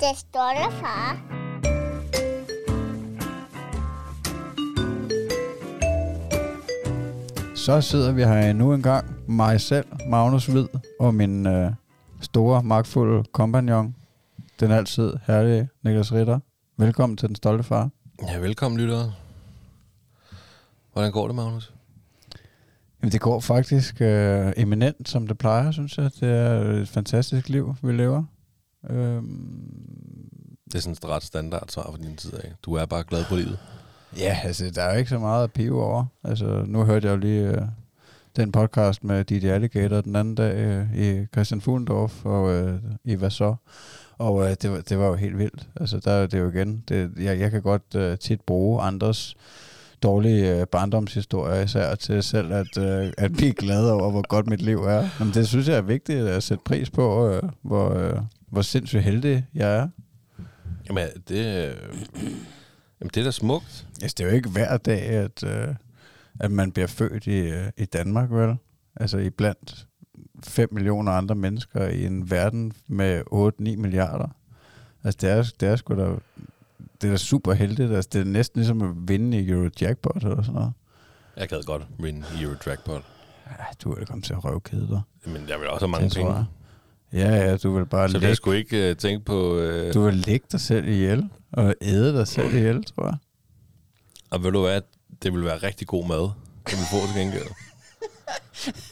Det stolte far. Så sidder vi her endnu en gang. Mig selv, Magnus Hvid, og min øh, store, magtfulde kompagnon, den altid herlige Niklas Ritter. Velkommen til Den Stolte Far. Ja, velkommen lyttere. Hvordan går det, Magnus? Jamen, det går faktisk øh, eminent, som det plejer, synes jeg. Det er et fantastisk liv, vi lever. Øhm, Det er sådan et ret standard svar fra din side af. Du er bare glad på livet. ja, altså, der er jo ikke så meget at pive over. Altså, nu hørte jeg jo lige øh, den podcast med Didi Alligator den anden dag øh, i Christian Fuglendorf og øh, i Hvad så? Og øh, det, var, det var jo helt vildt. Altså, der er det jo igen. Det, jeg, jeg kan godt øh, tit bruge andres dårlige øh, barndomshistorier især til selv at, øh, at blive glad over, hvor godt mit liv er. Men det synes jeg er vigtigt at sætte pris på, øh, hvor, øh, hvor sindssygt heldig jeg er. Jamen, det, øh, jamen, det er da smukt. Altså, det er jo ikke hver dag, at, øh, at man bliver født i, øh, i Danmark, vel? Altså, i blandt 5 millioner andre mennesker i en verden med 8-9 milliarder. Altså, det er, det er sgu da, det er da super heldigt. Altså, det er næsten ligesom at vinde i Eurojackpot eller sådan noget. Jeg gad godt vinde Euro Jackpot. Ja, du er da kommet til at røvkede dig. Men jeg vil også have mange Det penge. jeg. Ja, ja, du vil bare Så jeg lægge, skulle ikke uh, tænke på... Uh, du vil lægge dig selv ihjel og æde dig selv ihjel, tror jeg. og ved du hvad? Det vil være rigtig god mad, som vi får til gengæld.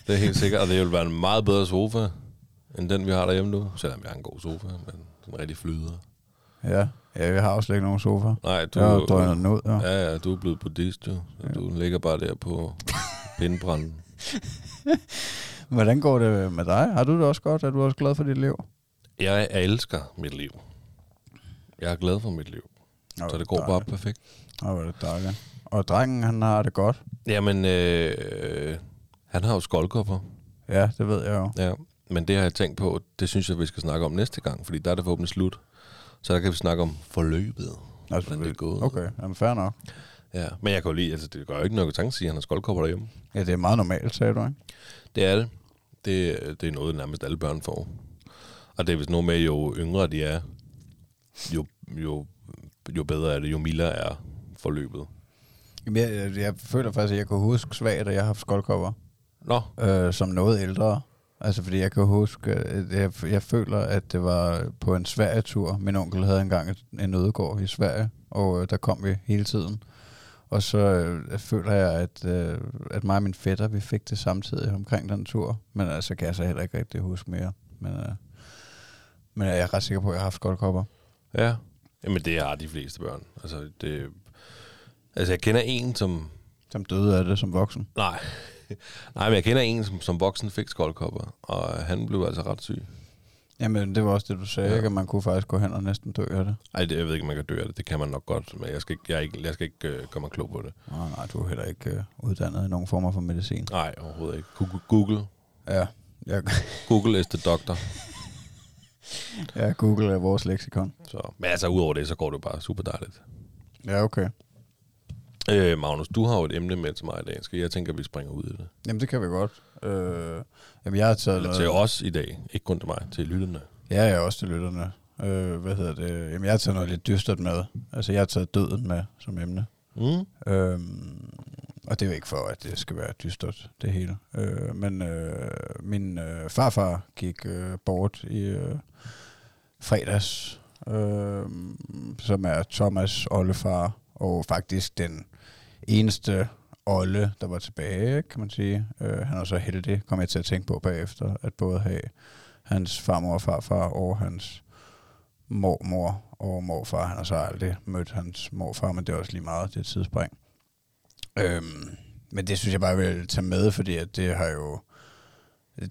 det er helt sikkert. Og det vil være en meget bedre sofa, end den, vi har derhjemme nu. Selvom vi har en god sofa, men den rigtig flyder. Ja, ja vi har også ikke nogen sofa. Nej, du, jeg har drønet den ud, ja. Ja, ja, du er blevet buddhist, jo. Så Du ligger bare der på pindebranden. Hvordan går det med dig? Har du det også godt? Er du også glad for dit liv? Jeg elsker mit liv. Jeg er glad for mit liv. Så det går bare perfekt. Åh, hvor er det dejligt. Og drengen, han har det godt. Jamen, øh, han har jo skoldkopper. Ja, det ved jeg jo. Ja. Men det har jeg tænkt på, det synes jeg, vi skal snakke om næste gang, fordi der er det forhåbentlig slut. Så der kan vi snakke om forløbet. Altså, Hvordan det er gået. Okay, jamen fair nok. Ja. Men jeg kan jo lide, altså det gør jo ikke noget tanke at han har skoldkopper derhjemme. Ja, det er meget normalt, sagde du, ikke? Det er det. Det, det er noget, nærmest alle børn får. Og det er vist noget med, jo yngre de er, jo, jo, jo bedre er det, jo mildere er forløbet. Jamen, jeg, jeg, jeg føler faktisk, at jeg kan huske svagt, at jeg har haft skoldkopper Nå, øh, som noget ældre. Altså, fordi jeg kan huske, at jeg, jeg føler, at det var på en Sverige-tur. Min onkel havde engang en ødegård i Sverige, og øh, der kom vi hele tiden. Og så øh, føler jeg, at, øh, at mig og min fætter, vi fik det samtidig omkring den tur. Men altså kan jeg så heller ikke rigtig huske mere. Men, øh, men jeg er ret sikker på, at jeg har haft skoldkopper. Ja, jamen det har de fleste børn. Altså, det, altså jeg kender en, som... Som døde af det som voksen. Nej, nej men jeg kender en, som, som voksen fik skoldkopper, og han blev altså ret syg. Jamen, det var også det, du sagde, Ja. ikke? At man kunne faktisk gå hen og næsten dø af det. Ej, det, jeg ved ikke, om man kan dø af det. Det kan man nok godt, men jeg skal ikke, jeg ikke, jeg skal ikke øh, mig klog på det. Nej, nej, du er heller ikke øh, uddannet i nogen former for medicin. Nej, overhovedet ikke. Google, Google, Ja, jeg, Google is the doctor. ja Google er vores leksikon. Så, men altså, udover det, så går det bare super dejligt. Ja, okay. Øh, Magnus, du har jo et emne med til mig i dag. Skal jeg tænke, at vi springer ud i det? Jamen, det kan vi godt. Øh, jamen, jeg har taget Eller til os i dag. Ikke kun til mig, til lytterne. Ja, jeg er også til lytterne. Øh, hvad hedder det? Jamen, jeg har taget noget lidt dystert med. Altså, jeg har taget døden med som emne. Mm. Øhm, og det er jo ikke for, at det skal være dystert, det hele. Øh, men øh, min øh, farfar gik øh, bort i øh, fredags, øh, som er Thomas oldefar, og faktisk den eneste Olle, der var tilbage, kan man sige. Øh, han er så heldig, kom jeg til at tænke på bagefter, at både have hans farmor og farfar og hans mormor og morfar. Han har så aldrig mødt hans morfar, men det er også lige meget, det er et tidsspring. Øhm, men det synes jeg bare vil tage med, fordi at det har jo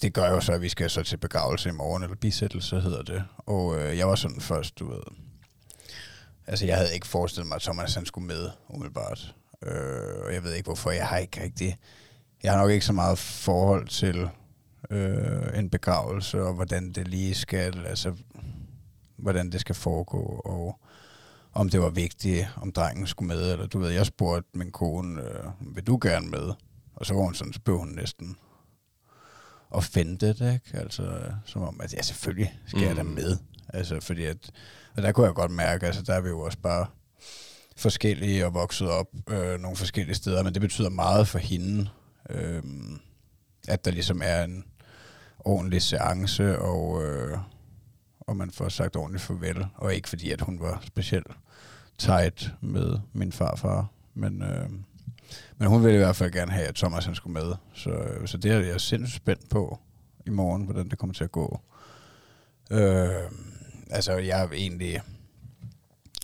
det gør jo så, at vi skal så til begravelse i morgen, eller bisættelse hedder det. Og øh, jeg var sådan først, du ved, altså jeg havde ikke forestillet mig, at Thomas han skulle med, umiddelbart. Øh, og jeg ved ikke hvorfor, jeg har ikke rigtig, jeg har nok ikke så meget forhold til øh, en begravelse, og hvordan det lige skal, altså hvordan det skal foregå, og om det var vigtigt, om drengen skulle med, eller du ved, jeg spurgte min kone, øh, vil du gerne med? Og så var hun sådan, så blev hun næsten offended, ikke? Altså, som om, at ja, selvfølgelig skal mm. jeg da Mm. med. Altså, fordi at, og der kunne jeg godt mærke, altså, der er vi jo også bare forskellige og vokset op øh, nogle forskellige steder, men det betyder meget for hende, øh, at der ligesom er en ordentlig seance, og, øh, og man får sagt ordentligt farvel, og ikke fordi, at hun var specielt tight med min farfar, men, øh, men hun ville i hvert fald gerne have, at Thomas han skulle med, så, øh, så det er jeg sindssygt spændt på i morgen, hvordan det kommer til at gå. Øh, altså, jeg er egentlig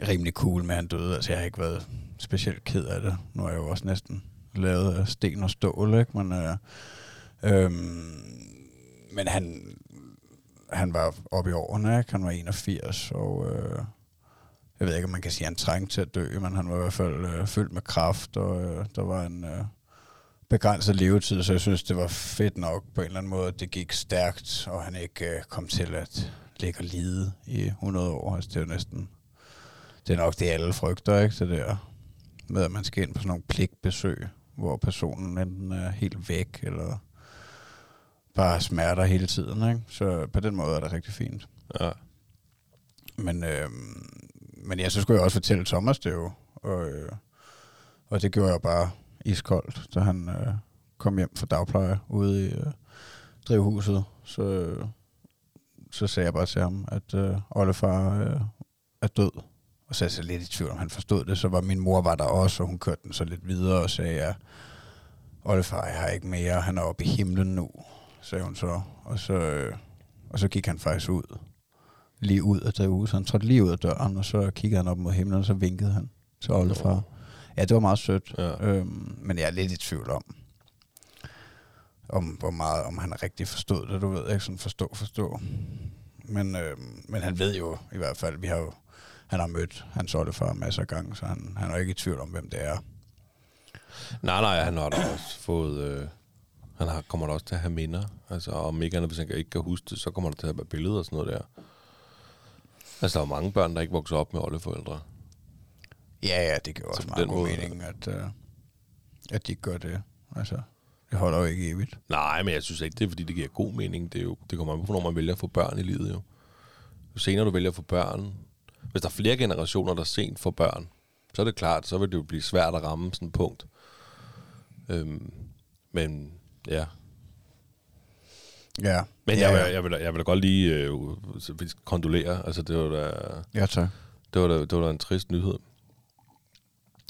rimelig cool med, at han døde. Altså, jeg har ikke været specielt ked af det. Nu er jeg jo også næsten lavet af sten og stål, ikke? Men, øh, øh, men han, han var oppe i årene, ikke? Han var 81, og øh, jeg ved ikke, om man kan sige, at han trængte til at dø, men han var i hvert fald øh, fyldt med kraft, og øh, der var en øh, begrænset levetid, så jeg synes, det var fedt nok på en eller anden måde, at det gik stærkt, og han ikke øh, kom til at ligge og lide i 100 år. Altså, det er jo næsten det er nok det, alle frygter, ikke? Det der med, at man skal ind på sådan nogle pligtbesøg, hvor personen enten er helt væk, eller bare smerter hele tiden, ikke? Så på den måde er det rigtig fint. Ja. Men, øh, men ja, så skulle jeg også fortælle Thomas det jo, og, øh, og det gjorde jeg bare iskoldt, da han øh, kom hjem fra dagpleje ude i øh, drivhuset. Så, øh, så sagde jeg bare til ham, at øh, oldefar øh, er død. Og så er jeg så lidt i tvivl, om han forstod det. Så var min mor var der også, og hun kørte den så lidt videre og sagde, ja, oldefar, jeg har ikke mere, han er oppe i himlen nu, sagde hun så. Og så, øh, og så gik han faktisk ud, lige ud af drivhuset. Han trådte lige ud af døren, og så kiggede han op mod himlen, og så vinkede han til oldefar. Ja, det var meget sødt. Ja. Øhm, men jeg er lidt i tvivl om, om hvor meget, om han rigtig forstod det, du ved, ikke sådan forstå, forstå. Men, øhm, men han ved jo i hvert fald, vi har jo, han har mødt hans oldefar masser af gange, så han, han er ikke i tvivl om, hvem det er. Nej, nej, han har da også fået... Øh, han har, kommer da også til at have minder. Altså, om ikke andet, hvis han ikke kan huske det, så kommer der til at være billeder og sådan noget der. Altså, der er jo mange børn, der ikke vokser op med oldeforældre. Ja, ja, det giver Så også meget god måde- mening, at, øh, at de ikke gør det. Altså, det holder jo ikke evigt. Nej, men jeg synes ikke, det er, fordi det giver god mening. Det, er jo, det kommer an på, hvornår man vælger at få børn i livet, jo. Jo senere du vælger at få børn, hvis der er flere generationer, der sent får børn, så er det klart, så vil det jo blive svært at ramme sådan et punkt. Øhm, men ja, Ja. men ja, jeg, vil, jeg, vil, jeg vil da godt lige øh, kondolere. Altså, det var da, Ja, tak. det var da, det var da en trist nyhed.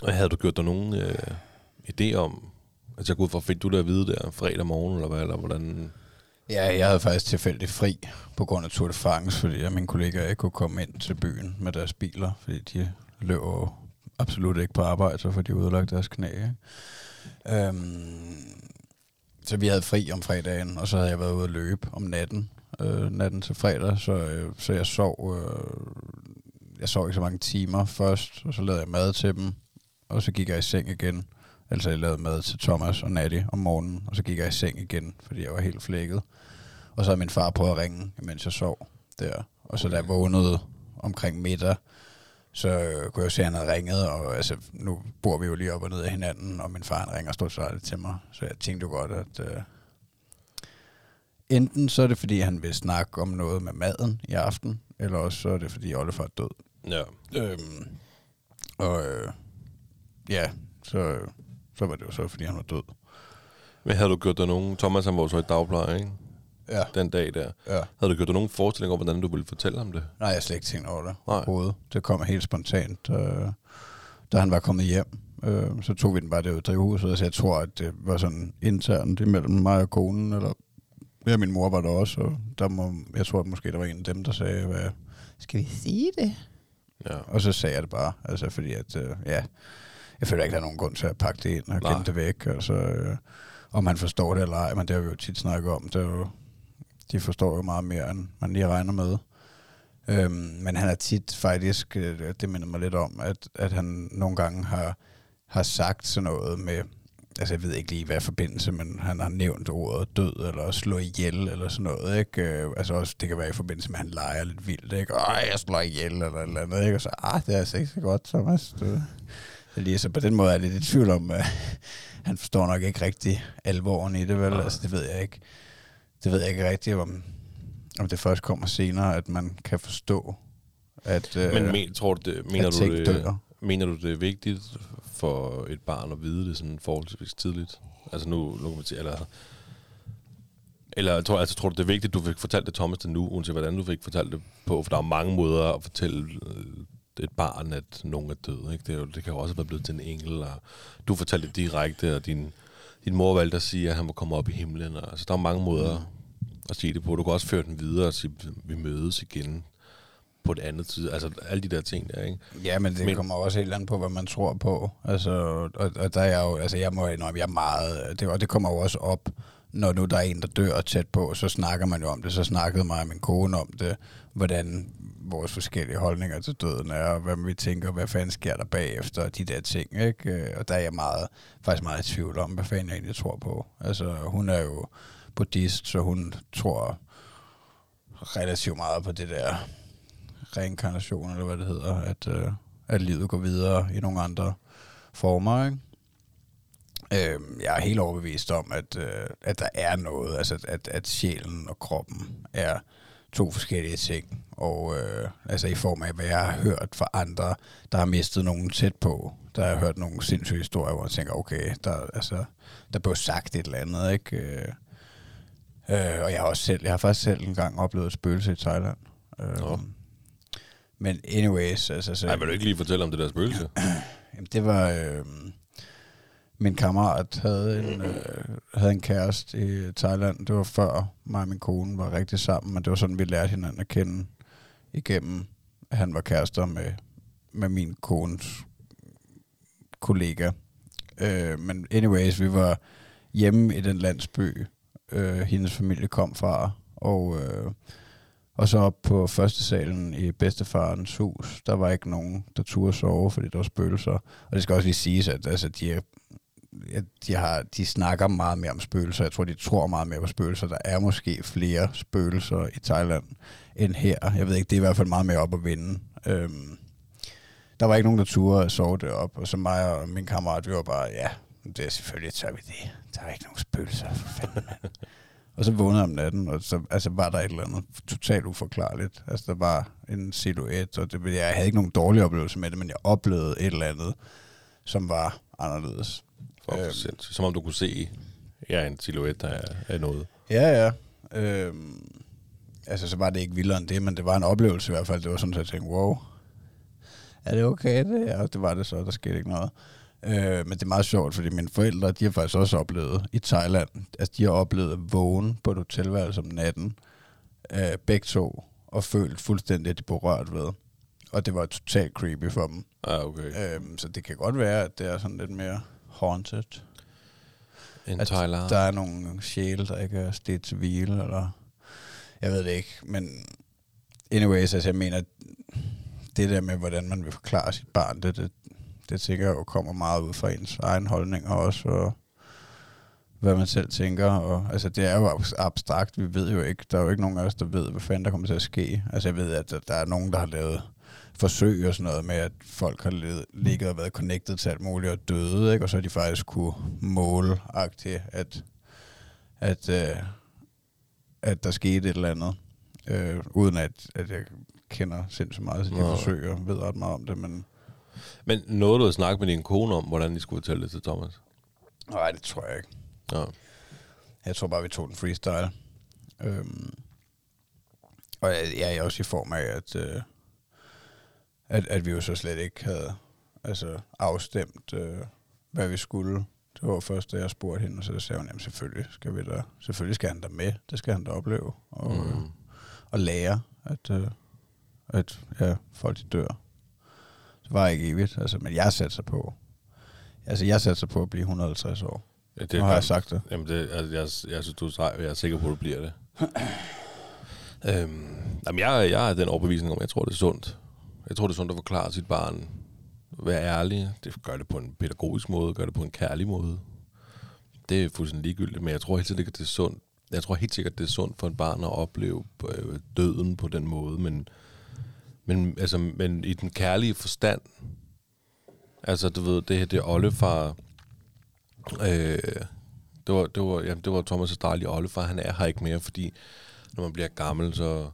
Og havde du gjort dig nogen øh, idé om, altså jeg går ud fra, fik du det at vide der fredag morgen, eller hvad, eller hvordan? Ja, jeg havde faktisk tilfældigt fri på grund af Tour de France, fordi at mine kollegaer ikke kunne komme ind til byen med deres biler, fordi de løb absolut ikke på arbejde, så får de udlagt deres knæ. Ikke? Øhm, så vi havde fri om fredagen, og så havde jeg været ude at løbe om natten, øh, natten til fredag, så, øh, så jeg sov, øh, jeg sov ikke så mange timer først, og så lavede jeg mad til dem, og så gik jeg i seng igen. Altså jeg lavede mad til Thomas og Natty om morgenen, og så gik jeg i seng igen, fordi jeg var helt flækket. Og så havde min far prøvet at ringe, mens jeg sov der. Og så da jeg vågnede omkring middag, så øh, kunne jeg se, at han havde ringet, og altså, nu bor vi jo lige op og ned af hinanden, og min far han ringer stort set til mig. Så jeg tænkte jo godt, at øh, enten så er det, fordi han vil snakke om noget med maden i aften, eller også så er det, fordi Ollefar er død. Ja. Øhm, og øh, ja, så, så var det jo så, fordi han var død. Men havde du gjort dig nogen... Thomas han var så i dagpleje, ikke? Ja. Den dag der. ja. Havde du gjort dig nogen forestilling om, hvordan du ville fortælle ham det? Nej, jeg har slet ikke tænkt over det Nej. overhovedet. Det kom helt spontant. Øh, da han var kommet hjem, øh, så tog vi den bare derud i drivhuset, så jeg tror, at det var sådan internt imellem mig og konen, eller ja, min mor var der også, og der må, jeg tror at måske, der var en af dem, der sagde, hvad, skal vi sige det? Ja. Og så sagde jeg det bare, altså fordi at, øh, ja, jeg føler ikke, der er nogen grund til at pakke det ind og gemme det væk. Altså, øh, om man forstår det eller ej, men det har vi jo tit snakket om. Det er jo, de forstår jo meget mere, end man lige regner med. Øhm, men han har tit faktisk, øh, det minder mig lidt om, at, at han nogle gange har, har sagt sådan noget med, altså jeg ved ikke lige hvad forbindelse, men han har nævnt ordet død, eller slå ihjel, eller sådan noget, ikke? Øh, altså også, det kan være i forbindelse med, at han leger lidt vildt, ikke? Ej, jeg slår ihjel, eller et eller andet, ikke? Og så, ah, det er altså ikke så godt, Thomas. Du. Det lige, så på den måde er jeg lidt tvivl om, uh, han forstår nok ikke rigtig alvoren i det, vel? Altså, det ved jeg ikke. det ved jeg ikke rigtigt, om, om det først kommer senere, at man kan forstå, at, øh, Men men, tror du, det, mener, at du det, dør. mener du, det er vigtigt for et barn at vide det sådan forholdsvis tidligt? Altså nu, nu kan man sige, eller... Eller tror, altså, tror du, det er vigtigt, at du fik fortalt det Thomas til nu, uanset hvordan du fik fortalt det på? For der er mange måder at fortælle øh, et barn, at nogen er død. Ikke? Det, er jo, det kan jo også være blevet til en engel, og du fortalte det direkte, og din, din mor valgte at sige, at han må komme op i himlen. Og, altså, der er mange måder Mm. at sige det på. Du kan også føre den videre og sige, vi mødes igen på et andet tid. Altså alle de der ting der, ikke? Ja, men det Men- men, kommer også helt an på, hvad man tror på. Altså, og, og der er jeg jo, altså jeg må indrømme, jeg er meget, det, og det kommer jo også op, når nu der er en, der dør tæt på, så snakker man jo om det. Så snakkede mig og min kone om det, hvordan vores forskellige holdninger til døden er, og hvad vi tænker, hvad fanden sker der bagefter, og de der ting, ikke? Øh, og der er jeg meget, faktisk meget i tvivl om, hvad fanden jeg egentlig tror på. Altså, hun er jo buddhist, så hun tror relativt meget på det der reinkarnation, eller hvad det hedder, at, øh, at livet går videre i nogle andre former. Ikke? Øh, jeg er helt overbevist om, at, øh, at der er noget, altså at, at sjælen og kroppen er to forskellige ting, og øh, altså i form af, hvad jeg har hørt fra andre, der har mistet nogen tæt på, der har hørt nogle sindssyge historier, hvor jeg tænker, okay, der, altså, der blev sagt et eller andet, ikke? Øh, øh, og jeg har også selv, jeg har faktisk selv engang oplevet et spøgelse i Thailand. Øh, Nå. men anyways, altså... Så, Nej, vil du ikke lige fortælle om det der spøgelse? Jamen, det var... Øh, min kammerat havde en, øh, havde en kæreste i Thailand. Det var før mig og min kone var rigtig sammen, men det var sådan, vi lærte hinanden at kende igennem, at han var kærester med, med min kones kollega. Øh, men anyways, vi var hjemme i den landsby, øh, hendes familie kom fra, og... Øh, og så op på første salen i bedstefarens hus, der var ikke nogen, der turde sove, fordi der var spøgelser. Og det skal også lige siges, at altså, de, er, de, har, de snakker meget mere om spøgelser. Jeg tror, de tror meget mere på spøgelser. Der er måske flere spøgelser i Thailand end her. Jeg ved ikke, det er i hvert fald meget mere op at vinde. Øhm, der var ikke nogen, der turde at sove deroppe. Og så mig og min kammerat, vi var bare, ja, det er selvfølgelig, tager vi det. Der er ikke nogen spøgelser, for fanden. Og så vågnede om natten, og så altså, var der et eller andet totalt uforklarligt. Altså, der var en silhuet, og det, jeg havde ikke nogen dårlige oplevelser med det, men jeg oplevede et eller andet, som var anderledes. For Øhm. øhm. Som om du kunne se ja, en silhuet af, af noget. Ja, ja. Øhm, altså, så var det ikke vildere end det, men det var en oplevelse i hvert fald. Det var sådan, at jeg tænkte, wow, er det okay det? Ja, det var det så, der skete ikke noget. Øh, men det er meget sjovt, fordi mine forældre, de har faktisk også oplevet i Thailand, altså de har oplevet at vågne på et hotelværelse om natten, øh, begge to, og følt fuldstændig, at de blev rørt ved. Og det var totalt creepy for dem. Ah, okay. Øh, så det kan godt være, at det er sådan lidt mere haunted. En at Thailand. der er nogle sjæle, der ikke er stedt til hvile, eller jeg ved det ikke, men anyways, altså jeg mener, det der med, hvordan man vil forklare sit barn, det, det, det tænker jeg jo kommer meget ud fra ens egen holdning og også, og hvad man selv tænker, og altså det er jo abs- abstrakt, vi ved jo ikke, der er jo ikke nogen af os, der ved, hvad fanden der kommer til at ske. Altså jeg ved, at der, der er nogen, der har lavet forsøg og sådan noget med, at folk har ligget og været connected til alt muligt og døde, ikke? og så har de faktisk kunne måle at, at, øh, at der skete et eller andet, øh, uden at, at jeg kender sindssygt meget til de Nå. forsøg og ved ret meget om det, men Men nåede du at snakke med din kone om, hvordan I skulle fortælle det til Thomas? nej, det tror jeg ikke. Ja. Jeg tror bare, vi tog den freestyle. Øhm, og jeg, jeg er også i form af, at, øh, at, at vi jo så slet ikke havde altså, afstemt, øh, hvad vi skulle. Det var først, da jeg spurgte hende, og så sagde hun, jamen selvfølgelig skal vi da, selvfølgelig skal han da med. Det skal han da opleve. Og, mm. Mm. og lære, at, øh, at ja, folk de dør. Det var ikke evigt, altså, men jeg satte sig på. Altså, jeg satte sig på at blive 150 år. Ja, Det nu har jeg sagt det. Jamen, det, altså, jeg, jeg synes, du er sej. Jeg er sikker på, at du bliver det. øhm, jamen, jeg, jeg er den overbevisning om, jeg tror, det er sundt. Jeg tror, det er sundt at forklare sit barn. vær ærlig. Det gør det på en pædagogisk måde. Gør det på en kærlig måde. Det er fuldstændig ligegyldigt. Men jeg tror helt sikkert, det er sundt. Jeg tror helt sikkert, det er sundt for et barn at opleve øh, døden på den måde. Men, men, altså, men i den kærlige forstand. Altså, du ved, det her, det er oldefar øh, Det var, det var, jamen, det var Thomas' dejlige oldefar. Han er her ikke mere, fordi når man bliver gammel, så,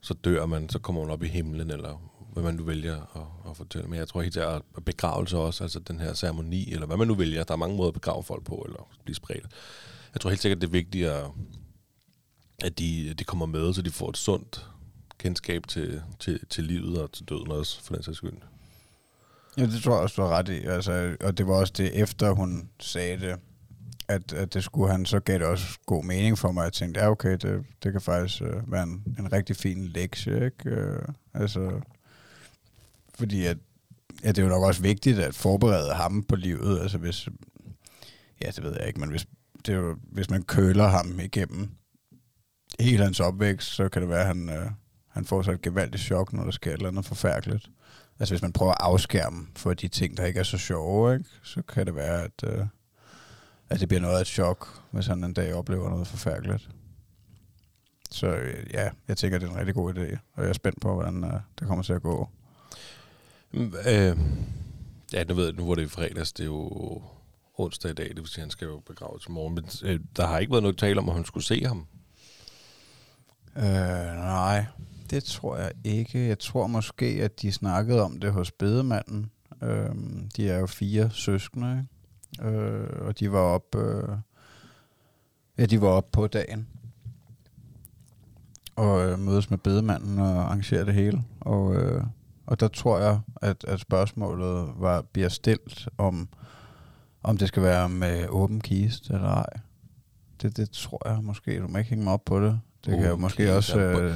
så dør man, så kommer man op i himlen, eller hvad man nu vælger at, at fortælle. Men jeg tror helt til at begravelse også, altså den her ceremoni, eller hvad man nu vælger. Der er mange måder at begrave folk på, eller blive spredt. Jeg tror helt sikkert, det er vigtigt, at, at de, de kommer med, så de får et sundt kendskab til, til, til livet og til døden også, for den sags skyld. Ja, det tror jeg også, du har ret i. Altså, og det var også det, efter hun sagde det, at, at det skulle han, så gav det også god mening for mig. Jeg tænkte, ja okay, det, det kan faktisk øh, være en, en rigtig fin lektie, ikke? Øh, altså, fordi at, ja, det er jo nok også vigtigt at forberede ham på livet. Altså hvis, ja, det ved jeg ikke, men hvis, det er jo, hvis man køler ham igennem hele hans opvækst, så kan det være, at han, øh, han får så et gevaldigt chok, når der sker et eller andet forfærdeligt. Altså hvis man prøver at afskærme for de ting, der ikke er så sjove, ikke? så kan det være, at, øh, at det bliver noget af et chok, hvis han en dag oplever noget forfærdeligt. Så øh, ja, jeg tænker, det er en rigtig god idé, og jeg er spændt på, hvordan øh, det kommer til at gå. Mm, øh, ja, nu ved jeg, nu hvor det er fredags, det er jo onsdag i dag, det vil sige, at han skal jo begraves i morgen, men øh, der har ikke været noget tale om, at hun skulle se ham. Øh, nej, det tror jeg ikke. Jeg tror måske, at de snakkede om det hos bedemanden. Øh, de er jo fire søskende, ikke? Øh, og de var op, øh, ja, de var op på dagen og øh, mødes med bedemanden og arrangere det hele. Og, øh, og der tror jeg, at, at spørgsmålet var, bliver stillet om, om det skal være med åben kist eller ej. Det, det tror jeg måske. Du må ikke hænge mig op på det. Det kan jeg måske kiste, også øh,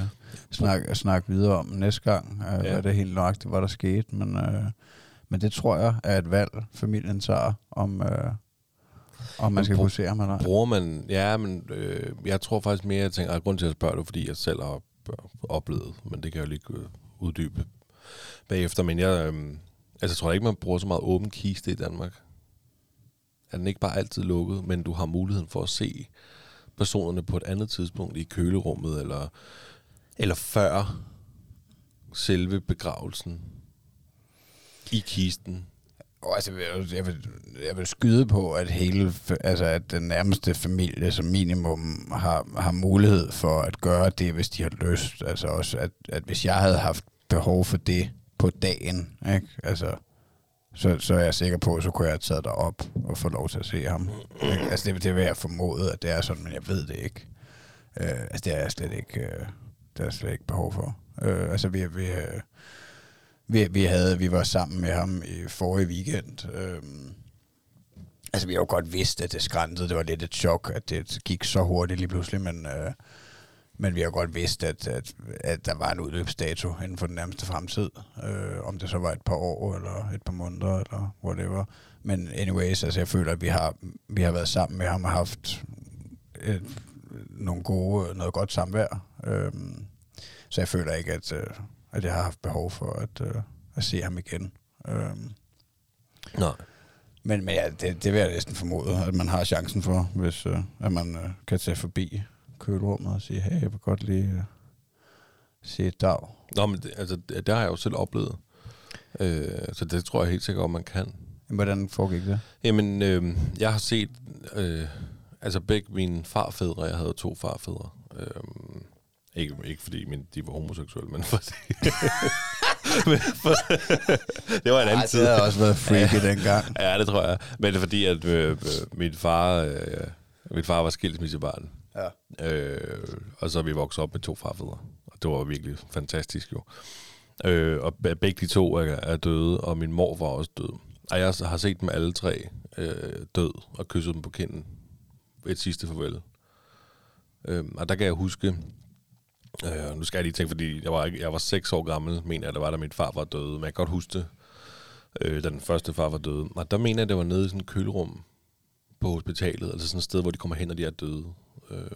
snakke, snakke videre om næste gang, øh, Ja. hvad det helt nøjagtigt var, der skete. Men, øh, men det tror jeg er et valg, familien tager, om, øh, om man skal kunne se ham eller. Bruger man... Ja, men øh, jeg tror faktisk mere, jeg tænker, at grund til at spørge det, fordi jeg selv har op- oplevet, men det kan jeg jo lige øh, uddybe bagefter. Men jeg, øh, altså, jeg tror ikke, man bruger så meget åben kiste i Danmark. Er den ikke bare altid lukket, men du har muligheden for at se personerne på et andet tidspunkt i kølerummet, eller, eller før selve begravelsen i kisten. Og altså, jeg vil, jeg, vil, jeg vil skyde på, at hele, altså, at den nærmeste familie som minimum har, har mulighed for at gøre det, hvis de har lyst. Altså også, at, at hvis jeg havde haft behov for det på dagen, ikke? Altså, så, så er jeg sikker på, at så kunne jeg have taget dig op og få lov til at se ham. Ikke? Altså, det, det vil jeg formode, at det er sådan, men jeg ved det ikke. Øh, altså, det er jeg slet ikke, øh, det er jeg slet ikke behov for. Øh, altså, vi, vi, øh, vi, vi, havde, vi var sammen med ham i forrige weekend. Øh, altså, vi har jo godt vidst, at det skræntede. Det var lidt et chok, at det gik så hurtigt lige pludselig, men, øh, men vi har godt vidst, at, at, at der var en udløbsdato inden for den nærmeste fremtid. Øh, om det så var et par år, eller et par måneder, eller whatever. Men anyways, altså, jeg føler, at vi har, vi har været sammen med ham og haft et, nogle gode, noget godt samvær. Øhm, så jeg føler ikke, at, øh, at jeg har haft behov for at, øh, at se ham igen. Øhm, Nej. men men ja, det, det vil jeg næsten formode, at man har chancen for, hvis øh, at man øh, kan tage forbi kølerummet og sige, hey, jeg vil godt lige øh, se et dag. Nå, men det, altså, det, det har jeg jo selv oplevet. Øh, så det tror jeg helt sikkert, at man kan. Men Hvordan foregik det? Jamen, øh, jeg har set, øh, altså begge mine farfædre, jeg havde to farfædre. Øh, ikke, ikke fordi min, de var homoseksuelle, men fordi... men for, det var en anden Ej, tid. det havde også været freaky dengang. Ja, det tror jeg. Men det er fordi, at øh, øh, min far... Øh, min far var skilsmissebarn. Ja. Øh, og så er vi vokset op med to farfædre. Og det var virkelig fantastisk jo. Øh, og begge de to er, er døde, og min mor var også død. Og jeg har set dem alle tre øh, død, og kysset dem på kinden. Et sidste farvel. Øh, og der kan jeg huske, øh, nu skal jeg lige tænke, fordi jeg var, jeg var seks år gammel, mener jeg, der var, da min far var død. Men jeg kan godt huske det, øh, da den første far var død. Og der mener jeg, det var nede i sådan et kølerum på hospitalet, altså sådan et sted, hvor de kommer hen, og de er døde. Øh,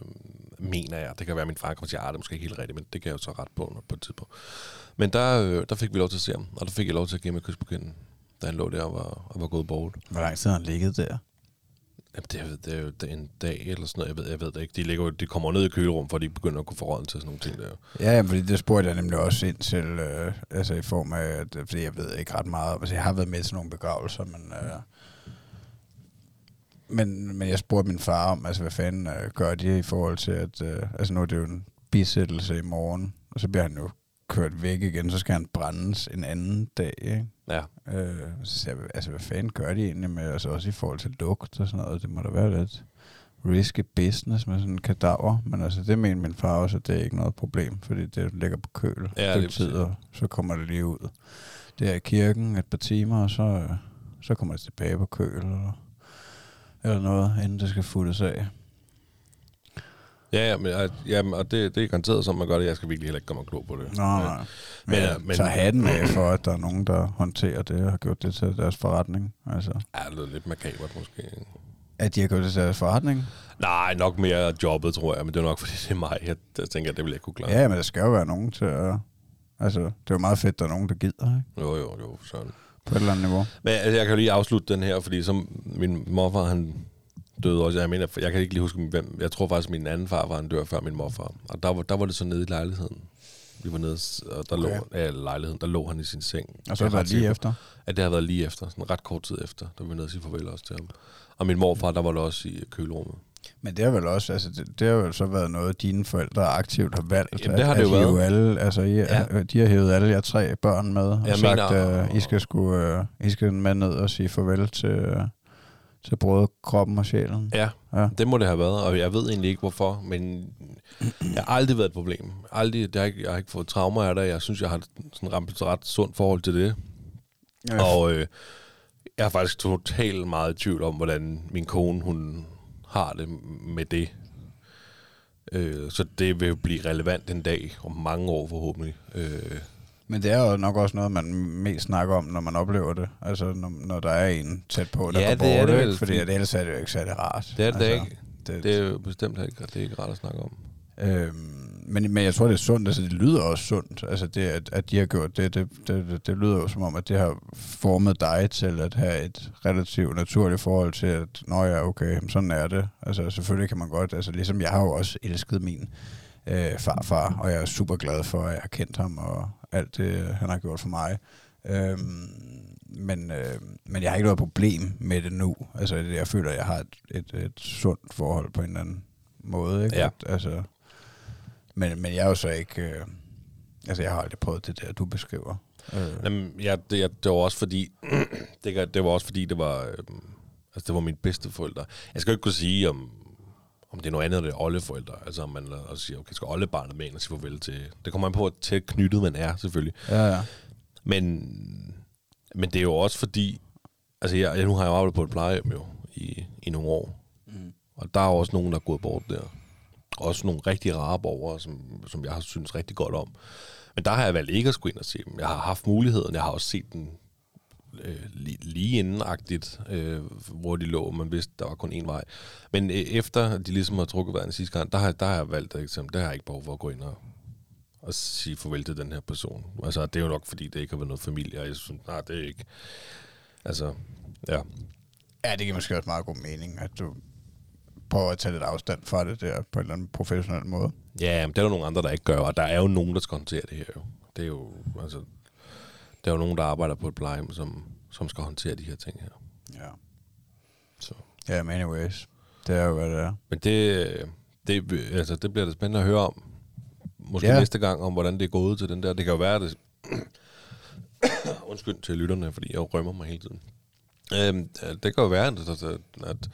mener jeg. Det kan være, at min far kommer til at "Ah, det er måske ikke helt rigtigt, men det kan jeg jo så ret på på et tidspunkt. Men der, øh, der fik vi lov til at se ham, og der fik jeg lov til at give ham et kys på kinden, da han lå der og var, og var gået bort. Hvor lang tid har han ligget der? Jamen, det, er, det er jo det er en dag eller sådan noget, jeg ved, jeg ved det ikke. De, ligger, de kommer ned i kølerum, for de begynder at kunne forråde til sådan nogle ting der. Ja, fordi det spurgte jeg nemlig også ind til, øh, altså i form af, at, fordi jeg ved ikke ret meget, altså jeg har været med til nogle begravelser, men, øh, Men, men jeg spurgte min far om, altså hvad fanden øh, gør de i forhold til, at øh, altså nu er det jo en bisættelse i morgen, og så bliver han jo kørt væk igen, så skal han brændes en anden dag, ikke? Ja. Øh, så jeg, altså hvad fanden gør de egentlig med, altså også i forhold til lugt og sådan noget, det må da være lidt risky business med sådan en kadaver, men altså det mener min far også, at det er ikke noget problem, fordi det ligger på køl Ja, lige tid, og så kommer det lige ud. Det er i kirken et par timer, og så, øh, så kommer det tilbage på køl, eller, eller noget, inden det skal futtes af. Ja, ja, men, ja, og det, det er garanteret, som man gør det. Jeg skal virkelig heller ikke komme og klog på det. Nå, nej. Men, men- jeg men- tager hatten af for, at der er nogen, der håndterer det og har gjort det til deres forretning. Altså, Ja, det lyder lidt makabert måske. at de har gjort det til deres forretning? Nej, nok mere jobbet, tror jeg. Men det er nok, fordi det er mig. Jeg, jeg tænker, at det vil jeg ikke kunne klare. Ja, men der skal jo være nogen til at... Altså, det er jo meget fedt, at der er nogen, der gider, ikke? Jo, jo, jo. Sådan. På et eller andet niveau. Men altså, jeg kan jo lige afslutte den her, fordi som min morfar, han døde også. Jeg mener, jeg kan ikke lige huske, hvem. Jeg tror faktisk, min anden far var en dør før min morfar. Og der var, der var det så nede i lejligheden. Vi var nede, og der Okay. lå, ja, lejligheden, der lå han i sin seng. Og så Jeg er der ret lige sikker efter. At det har været lige efter, sådan ret kort tid efter, da vi var nede og sige farvel også til ham. Og min morfar, der var det også i kølerummet. Men det har vel også, altså det, det har vel så været noget, dine forældre aktivt har valgt. Jamen, det har at, det jo at været. Alle, altså, I, Ja. ja. de har hævet alle jer tre børn med og Jeg sagt, mener- uh, I, skal sgu, uh, I skal med ned og sige farvel til, uh, til både kroppen og sjælen. Ja, Ja. det må det have været, og jeg ved egentlig ikke hvorfor, men jeg har aldrig været et problem. Aldrig, det har ikke, jeg har ikke fået traumer af det. Jeg synes, jeg har sådan ramt et ret sundt forhold til det. Ja. Og øh, jeg er faktisk totalt meget i tvivl om, hvordan min kone, hun har det med det. Øh, så det vil blive relevant en dag, om mange år forhåbentlig. Øh, Men det er jo nok også noget, man mest snakker om, når man oplever det. Altså, når, når der er en tæt på, der Ja, går det er det vel, Fordi at ellers er det jo ikke særlig rart. det er det altså, ikke. Det, Det er jo bestemt ikke, det er ikke rart at snakke om. Øhm, men, men jeg tror, det er sundt. Altså, det lyder også sundt. Altså, det, at, at de har gjort det, det, det, det, det lyder jo som om, at det har formet dig til at have et relativt naturligt forhold til, at nå ja, okay, sådan er det. Altså, selvfølgelig kan man godt, altså ligesom jeg har jo også elsket min øh, farfar, og jeg er super glad for, at jeg har kendt ham, og alt det, han har gjort for mig. Øhm, men, øh, men jeg har ikke noget problem med det nu. Altså, jeg føler, at jeg har et, et, et sundt forhold på en eller anden måde. Ikke? Ja. At, altså, men, men jeg er jo så ikke... Øh, altså, jeg har aldrig prøvet det der, du beskriver. Øh, Jamen, ja, det, ja, det var også fordi, det, det var også fordi, det var, øh, altså, det var mine bedste forældre. Jeg skal jo ikke kunne sige, om, om det er noget andet, eller det er oldeforældre. Altså, om man også siger, okay, skal oldebarnet med ind og sige farvel til. Det kommer an på, hvor tæt knyttet man er, selvfølgelig. ja, ja. Men, men det er jo også fordi, altså, jeg, jeg, nu har jeg jo arbejdet på et plejehjem jo, i, i nogle år. Mm. Og der er også nogen, der er gået bort der. Også nogle rigtig rare borgere, som, som jeg har synes rigtig godt om. Men der har jeg valgt ikke at skulle ind og se dem. Jeg har haft muligheden. Jeg har også set den øh, lige, indenagtigt, øh, hvor de lå. Man vidste, der var kun én vej. Men øh, efter de ligesom har trukket vejret sidste gang, der har, der har jeg valgt, eksempel, der har jeg ikke behov for at gå ind og, og sige farvel til den her person. Altså, det er jo nok, fordi det ikke har været noget familie, og jeg synes, nej, det er ikke... Altså, ja. ja, det giver måske også meget god mening, at du prøver at tage lidt afstand fra det der på en eller anden professionel måde. Ja, men det er der nogle andre, der ikke gør, og der er jo nogen, der skal håndtere det her jo. Det er jo, altså, der er jo nogen, der arbejder på et plejehjem, som, som skal håndtere de her ting her. Ja. Så. Ja, men anyways. Det er jo, hvad det er. Men det, det, altså, det bliver da spændende at høre om. Måske Ja. næste gang, om hvordan det er gået til den der. Det kan jo være, det... Undskyld til lytterne, fordi jeg rømmer mig hele tiden. Øhm, det kan jo være, at, at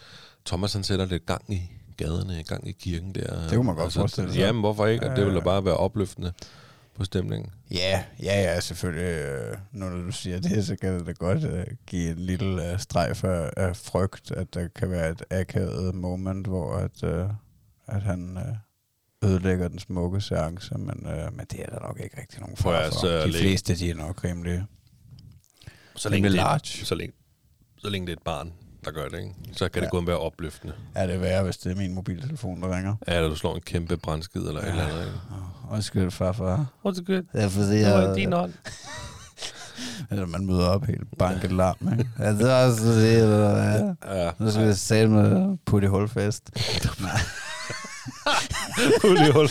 Thomas han sætter lidt gang i gaderne, gang i kirken der. Altså, Det kunne man godt forestille sig. Jamen, hvorfor ikke? Og det vil da Ja. bare være opløftende på stemningen. Ja, ja, ja, selvfølgelig. Øh, når du siger det, så kan det da godt øh, give en lille øh, strejf af, af frygt, at der kan være et akavet moment, hvor at, øh, at han øh, ødelægger den smukke seance, men, øh, men det er der nok ikke rigtig nogen for. så De fleste, de er nok rimelig... Så Rimelig længe, det, large. så, længe, så længe det er et barn, der gør det, ikke? så kan det Ja. kun være opløftende. Er det værre, hvis det er min mobiltelefon, der ringer? Ja, eller du slår en kæmpe brændskid eller ja. et eller andet. Ikke? Undskyld, farfar. What's good? Det er fordi, Det var jeg, i din hånd. eller man møder op helt banket larm, ikke? ja, det er også det, eller hvad? Ja, Nu skal vi sætte med putte i hulfest. Hul hul.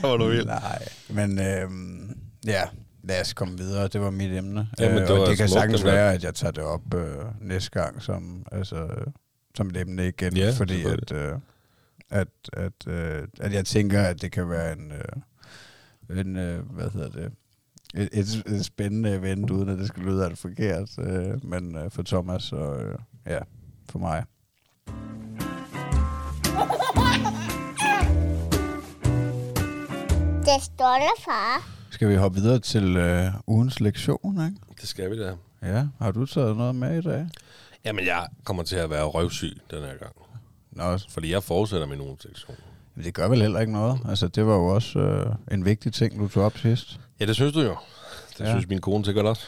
Hvor du vil. Nej, men øhm, ja, lad os komme videre. Det var mit emne. Jamen, Øh, det var og det kan sagtens være, at jeg tager det op øh, næste gang, som, altså, øh, som et emne igen, Ja, fordi at, øh, at, at, øh, at jeg tænker, at det kan være en, øh, en øh, hvad hedder det, et, et, et spændende event, uden at det skal lyde alt forkert, øh, men øh, for Thomas og øh, ja, for mig. Det står der, far. Skal vi hoppe videre til øh, ugens lektion, ikke? Det skal vi da. Ja, har du taget noget med i dag? Jamen, jeg kommer til at være røvsyg den her gang. Nå, Fordi jeg fortsætter min ugesektion. men det gør vel heller ikke noget. Altså, det var jo også øh, en vigtig ting, du tog op sidst. Ja, det synes du jo. Det Ja. ja. synes min kone sikkert også.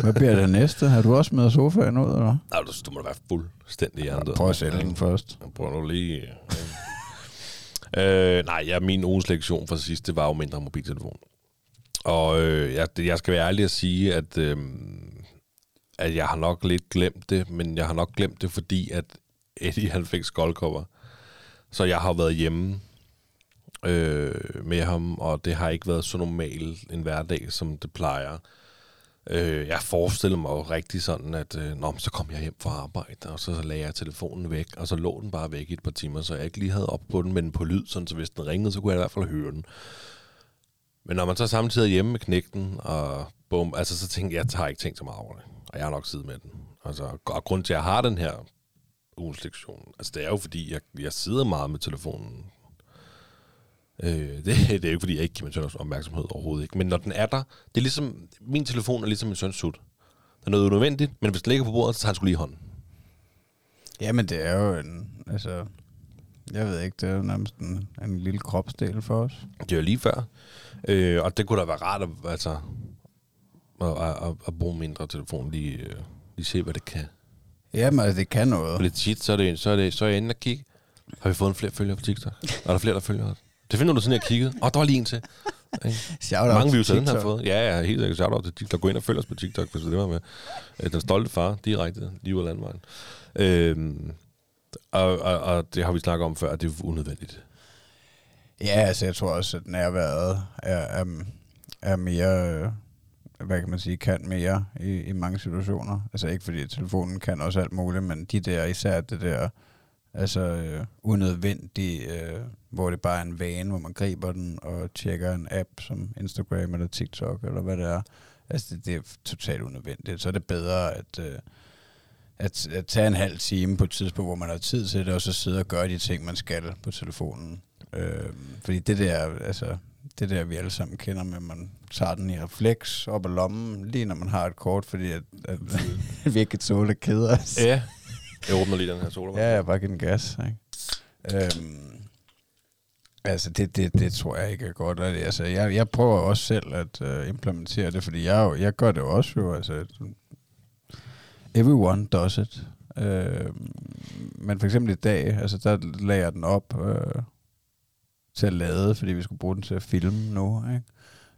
Hvad bliver det næste? Har du også med sofaen ud, eller? Nej, du, du må da være fuldstændig hjernet. Prøv at sælge den først. Prøv nu lige... øh, nej, ja, min ugens lektion fra sidst, det var jo mindre mobiltelefon. Og øh, jeg, jeg skal være ærlig at sige, at, øh, at jeg har nok lidt glemt det, men jeg har nok glemt det, fordi at Eddie han fik skoldkopper. Så jeg har været hjemme øh, med ham, og det har ikke været så normal en hverdag, som det plejer. Øh, jeg forestiller mig jo rigtig sådan, at øh, Nå, så kom jeg hjem fra arbejde, og så lagde jeg telefonen væk, og så lå den bare væk i et par timer, så jeg ikke lige havde op på den, men på lyd, sådan, så hvis den ringede, så kunne jeg i hvert fald høre den. Men når man så samtidig er hjemme med knægten, og bum, altså så tænker jeg, jeg tager ikke tænkt så meget over det, og jeg har nok siddet med den. Altså, og grund til, at jeg har den her ugens lektion, altså det er jo fordi, jeg, jeg sidder meget med telefonen. Øh, det, det er jo ikke, fordi jeg ikke giver min søn opmærksomhed overhovedet ikke. Men når den er der, det er ligesom, min telefon er ligesom min søns sut. Der er noget unødvendigt, men hvis den ligger på bordet, så tager han skulle lige hånden. Jamen, det er jo en... Altså, jeg ved ikke, det er jo nærmest en, en lille kropsdel for os. Det er jo lige før. Øh, og det kunne da være rart at, altså, at, at, at bruge mindre telefon, lige, øh, lige se, hvad det kan. Jamen, altså, det kan For noget. lidt tit, så er, det, så, er det, så er jeg inde og kigge. Har vi fået en flere følgere på TikTok? Er der flere, der følger os? Det finder du sådan, jeg kiggede. Åh, oh, der var lige en til. Shout Mange views har den har fået. Ja, ja, helt sikkert. Shout-out til TikTok. Gå ind og følg os på TikTok, hvis det var med. Øh, Den stolte far, direkte, lige ud af landvejen. Øhm, og, og, og, det har vi snakket om før, at det er unødvendigt. Ja, altså, jeg tror også, at nærværet er, er, er mere... Øh, hvad kan man sige? Kan mere i, i mange situationer. Altså, ikke fordi telefonen kan også alt muligt, men de der, især det der... Altså øh, unødvendigt, øh, hvor det bare er en vane, hvor man griber den og tjekker en app som Instagram eller TikTok eller hvad det er. Altså det, det er totalt unødvendigt. Så er det bedre at, øh, at, at tage en halv time på et tidspunkt, hvor man har tid til det, og så sidde og gøre de ting, man skal på telefonen. Øh, fordi det der, altså, det der, vi alle sammen kender med, at man tager den i refleks op ad lommen, lige når man har et kort, fordi at, at vi ikke kan tåle at kede os. Ja. Jeg åbner lige den her sodavand. Ja, jeg bare give den gas. Ikke? Øhm, altså, det, det, det tror jeg ikke er godt. Altså, jeg, jeg prøver også selv at øh, implementere det, fordi jeg, jo- jeg gør det også jo. Altså, everyone does it. Øh, men for eksempel i dag, altså, der lagde jeg den op øh, til at lade, fordi vi skulle bruge den til at filme nu. Ikke?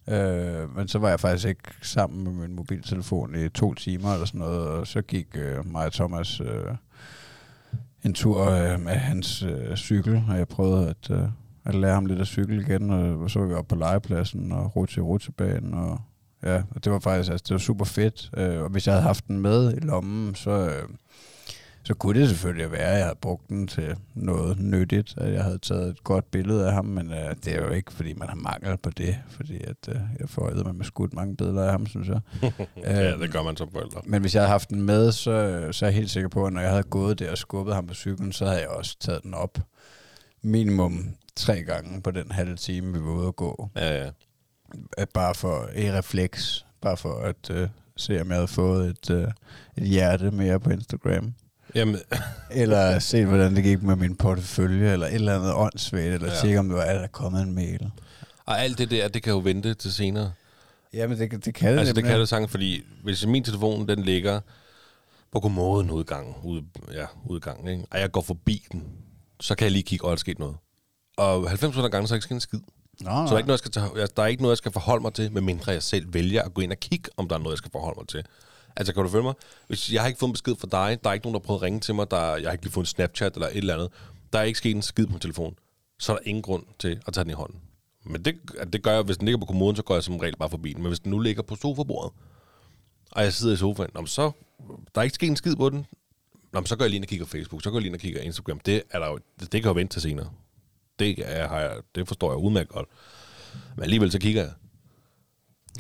Øh, men så var jeg faktisk ikke sammen med min mobiltelefon i to timer eller sådan noget, og så gik øh, mig og Thomas øh, en tur øh, med hans øh, cykel, og jeg prøvede at, øh, at lære ham lidt at cykle igen, og så var vi oppe på legepladsen og rutsche i rutsjebanen, og ja, og det var faktisk altså, det var super fedt. Øh, og hvis jeg havde haft den med i lommen, så, øh, så kunne det selvfølgelig være, at jeg havde brugt den til noget nyttigt, at jeg havde taget et godt billede af ham, men øh, det er jo ikke, fordi man har mangel på det, fordi at, øh, jeg får med skudt mange billeder af ham, synes jeg. ja, Øh, det gør man som forældre. men hvis jeg havde haft den med, så, så er jeg helt sikker på, at når jeg havde gået der og skubbet ham på cyklen, så havde jeg også taget den op minimum tre gange på den halve time, vi var ude at gå. Ja, ja. Bare for i refleks, bare for at uh, se, om jeg havde fået et, uh, et hjerte mere på Instagram. Jamen, Eller se, hvordan det gik med min portefølje, eller et eller andet åndssvagt, eller Ja. tjekke, om det var, er der kommet en mail. og alt det der, det kan jo vente til senere. Jamen, det, det kan det Altså, det kan det sagtens, fordi hvis min telefon, den ligger på kommoden udgang, ud, ja, udgangen, ikke? og jeg går forbi den, så kan jeg lige kigge, og er der sket noget. Og 90 af gange, så er der ikke sket en skid. Nå, Så der er, ikke noget, jeg skal tage, der er ikke noget, jeg skal forholde mig til, medmindre jeg selv vælger at gå ind og kigge, om der er noget, jeg skal forholde mig til. Altså, kan du følge mig? Hvis jeg har ikke fået en besked fra dig, der er ikke nogen, der har prøvet at ringe til mig, der, jeg har ikke lige fået en Snapchat eller et eller andet, der er ikke sket en skid på min telefon, så er der ingen grund til at tage den i hånden. Men det, det gør jeg, hvis den ligger på kommoden, så går jeg som regel bare forbi den. Men hvis den nu ligger på sofabordet, og jeg sidder i sofaen, men så der er ikke sket en skid på den, Nå, så går jeg lige ind og kigger Facebook, så går jeg lige ind og kigger Instagram. Det, er der jo, det, det kan jo vente til senere. Det, er, har jeg, det forstår jeg udmærket godt. Men alligevel så kigger jeg.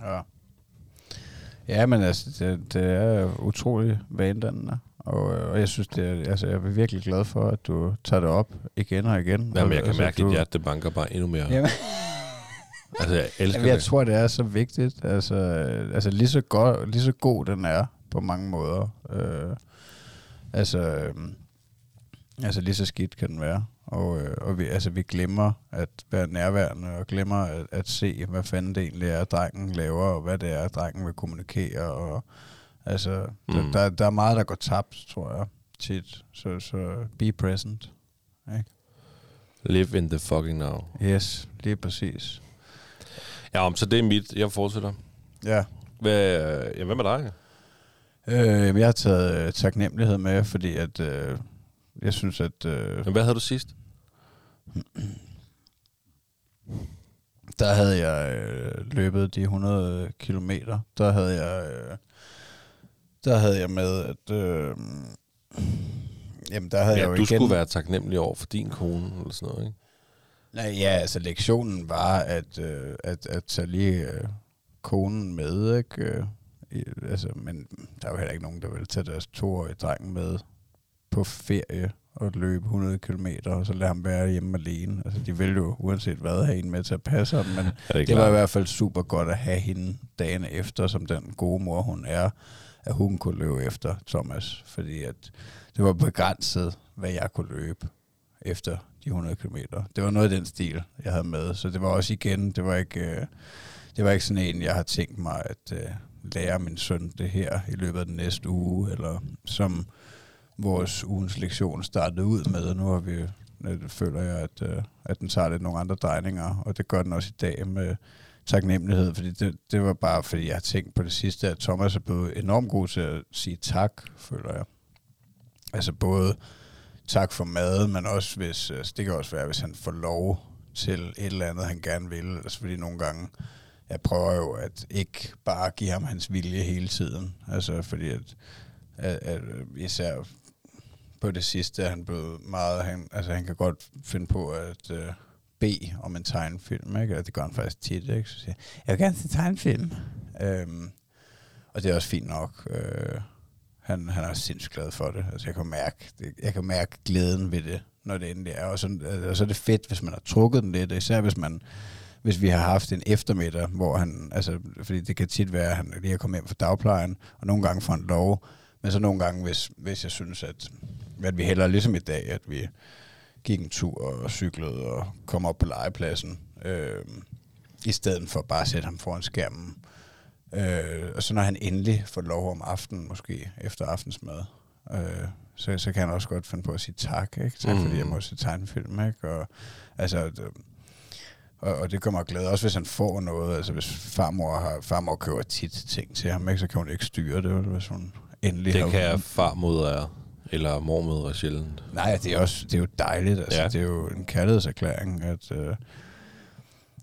Ja. Ja, men altså, det, det er utrolig vanedannende. Og, og jeg synes, det er, altså, jeg er virkelig glad for, at du tager det op igen og igen. Jamen, jeg kan altså, mærke, at du, dit hjerte banker bare endnu mere. Jamen, Altså, jeg elsker Jamen, jeg det. tror, det er så vigtigt. Altså, altså lige, så godt, lige så god den er på mange måder. Øh, altså, øh, altså lige så skidt kan den være. Og, øh, og vi, altså, vi glemmer at være nærværende, og glemmer at, at se, hvad fanden det egentlig er, drengen laver, og hvad det er, drengen vil kommunikere. Og, altså, mm. Der, der, der er meget, der går tabt, tror jeg, tit. Så, så be present. Ikke? Live in the fucking now. Yes, lige præcis. Ja, om, så det er mit. Jeg fortsætter. Ja. Hvad, ja, hvad med dig? Øh, jeg har taget øh, taknemmelighed med, fordi at øh, jeg synes, at øh, Men hvad havde du sidst? der havde jeg øh, løbet de 100 kilometer. Der havde jeg øh, der havde jeg med, at øh, jamen, der havde jeg Ja, jo du igen... skulle være taknemmelig over for din kone, eller sådan noget, ikke? Nej, ja, altså lektionen var at, øh, at, at tage lige øh, konen med, ikke? Øh, i, altså, men der er jo heller ikke nogen, der vil tage deres toårige dreng med på ferie og løbe 100 km, og så lade ham være hjemme alene. Altså, de vil jo uanset hvad have en med til at passe ham, men Er det, det var i hvert fald super godt at have hende dagen efter, som den gode mor hun er, at hun kunne løbe efter Thomas, fordi at det var begrænset, hvad jeg kunne løbe efter de 100 km. Det var noget af den stil, jeg havde med, så det var også igen, det var ikke, øh, det var ikke sådan en, jeg har tænkt mig at øh, lære min søn det her i løbet af den næste uge, eller som vores ugens lektion startede ud med, og nu har vi øh, føler jeg, at, øh, at den tager lidt nogle andre drejninger, og det gør den også i dag med taknemmelighed, fordi det, det var bare, fordi jeg har tænkt på det sidste, at Thomas er blevet enormt god til at sige tak, føler jeg. Altså både tak for mad, men også hvis, altså det kan også være, hvis han får lov til et eller andet, han gerne vil. Altså fordi nogle gange, jeg prøver jo at ikke bare give ham hans vilje hele tiden. Altså fordi at, at, at især på det sidste er han blevet meget, han, altså han kan godt finde på at øh, bede om en tegnefilm, ikke? Og det gør han faktisk tit, ikke? Så siger jeg, jeg vil gerne se tegnefilm. Øhm, og det er også fint nok. Øh, han, han er sindssygt glad for det. Altså jeg kan mærke, det, jeg kan mærke glæden ved det, når det endelig er. Og så, øh, og så er det fedt, hvis man har trukket den lidt, især hvis man hvis vi har haft en eftermiddag, hvor han, altså, fordi det kan tit være, at han lige er kommet hjem fra dagplejen, og nogle gange får han lov, men så nogle gange, hvis, hvis jeg synes, at, at vi hellere ligesom i dag, at vi gik en tur og cyklede og kom op på legepladsen, øh, i stedet for bare at sætte ham foran skærmen. Øh, og så når han endelig får lov om aftenen, måske efter aftensmad, øh, så, så kan han også godt finde på at sige tak, ikke? Tak, Mm. fordi jeg må se tegnefilm, ikke? Og, altså, og, og det gør mig glad, også hvis han får noget. Altså hvis farmor, har, farmor køber tit ting til ham, ikke, så kan hun ikke styre det, hvis hun endelig Det har... kan farmødre eller mormødre sjældent. Nej, det er, også, det er jo dejligt. Altså, Ja. Det er jo en kærlighedserklæring. At, øh,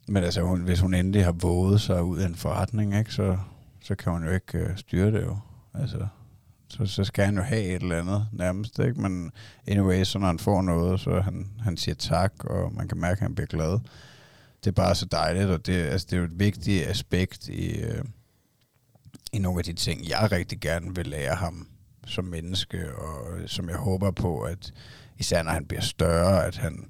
men altså, hun, hvis hun endelig har våget sig ud af en forretning, ikke, så, så kan hun jo ikke øh, styre det jo. Altså, så, så skal han jo have et eller andet nærmest. Ikke? Men anyway, så når han får noget, så han, han siger tak, og man kan mærke, at han bliver glad. Det er bare så dejligt, og det, altså, det er jo et vigtigt aspekt i, øh, i nogle af de ting, jeg rigtig gerne vil lære ham som menneske, og som jeg håber på, at især når han bliver større, at han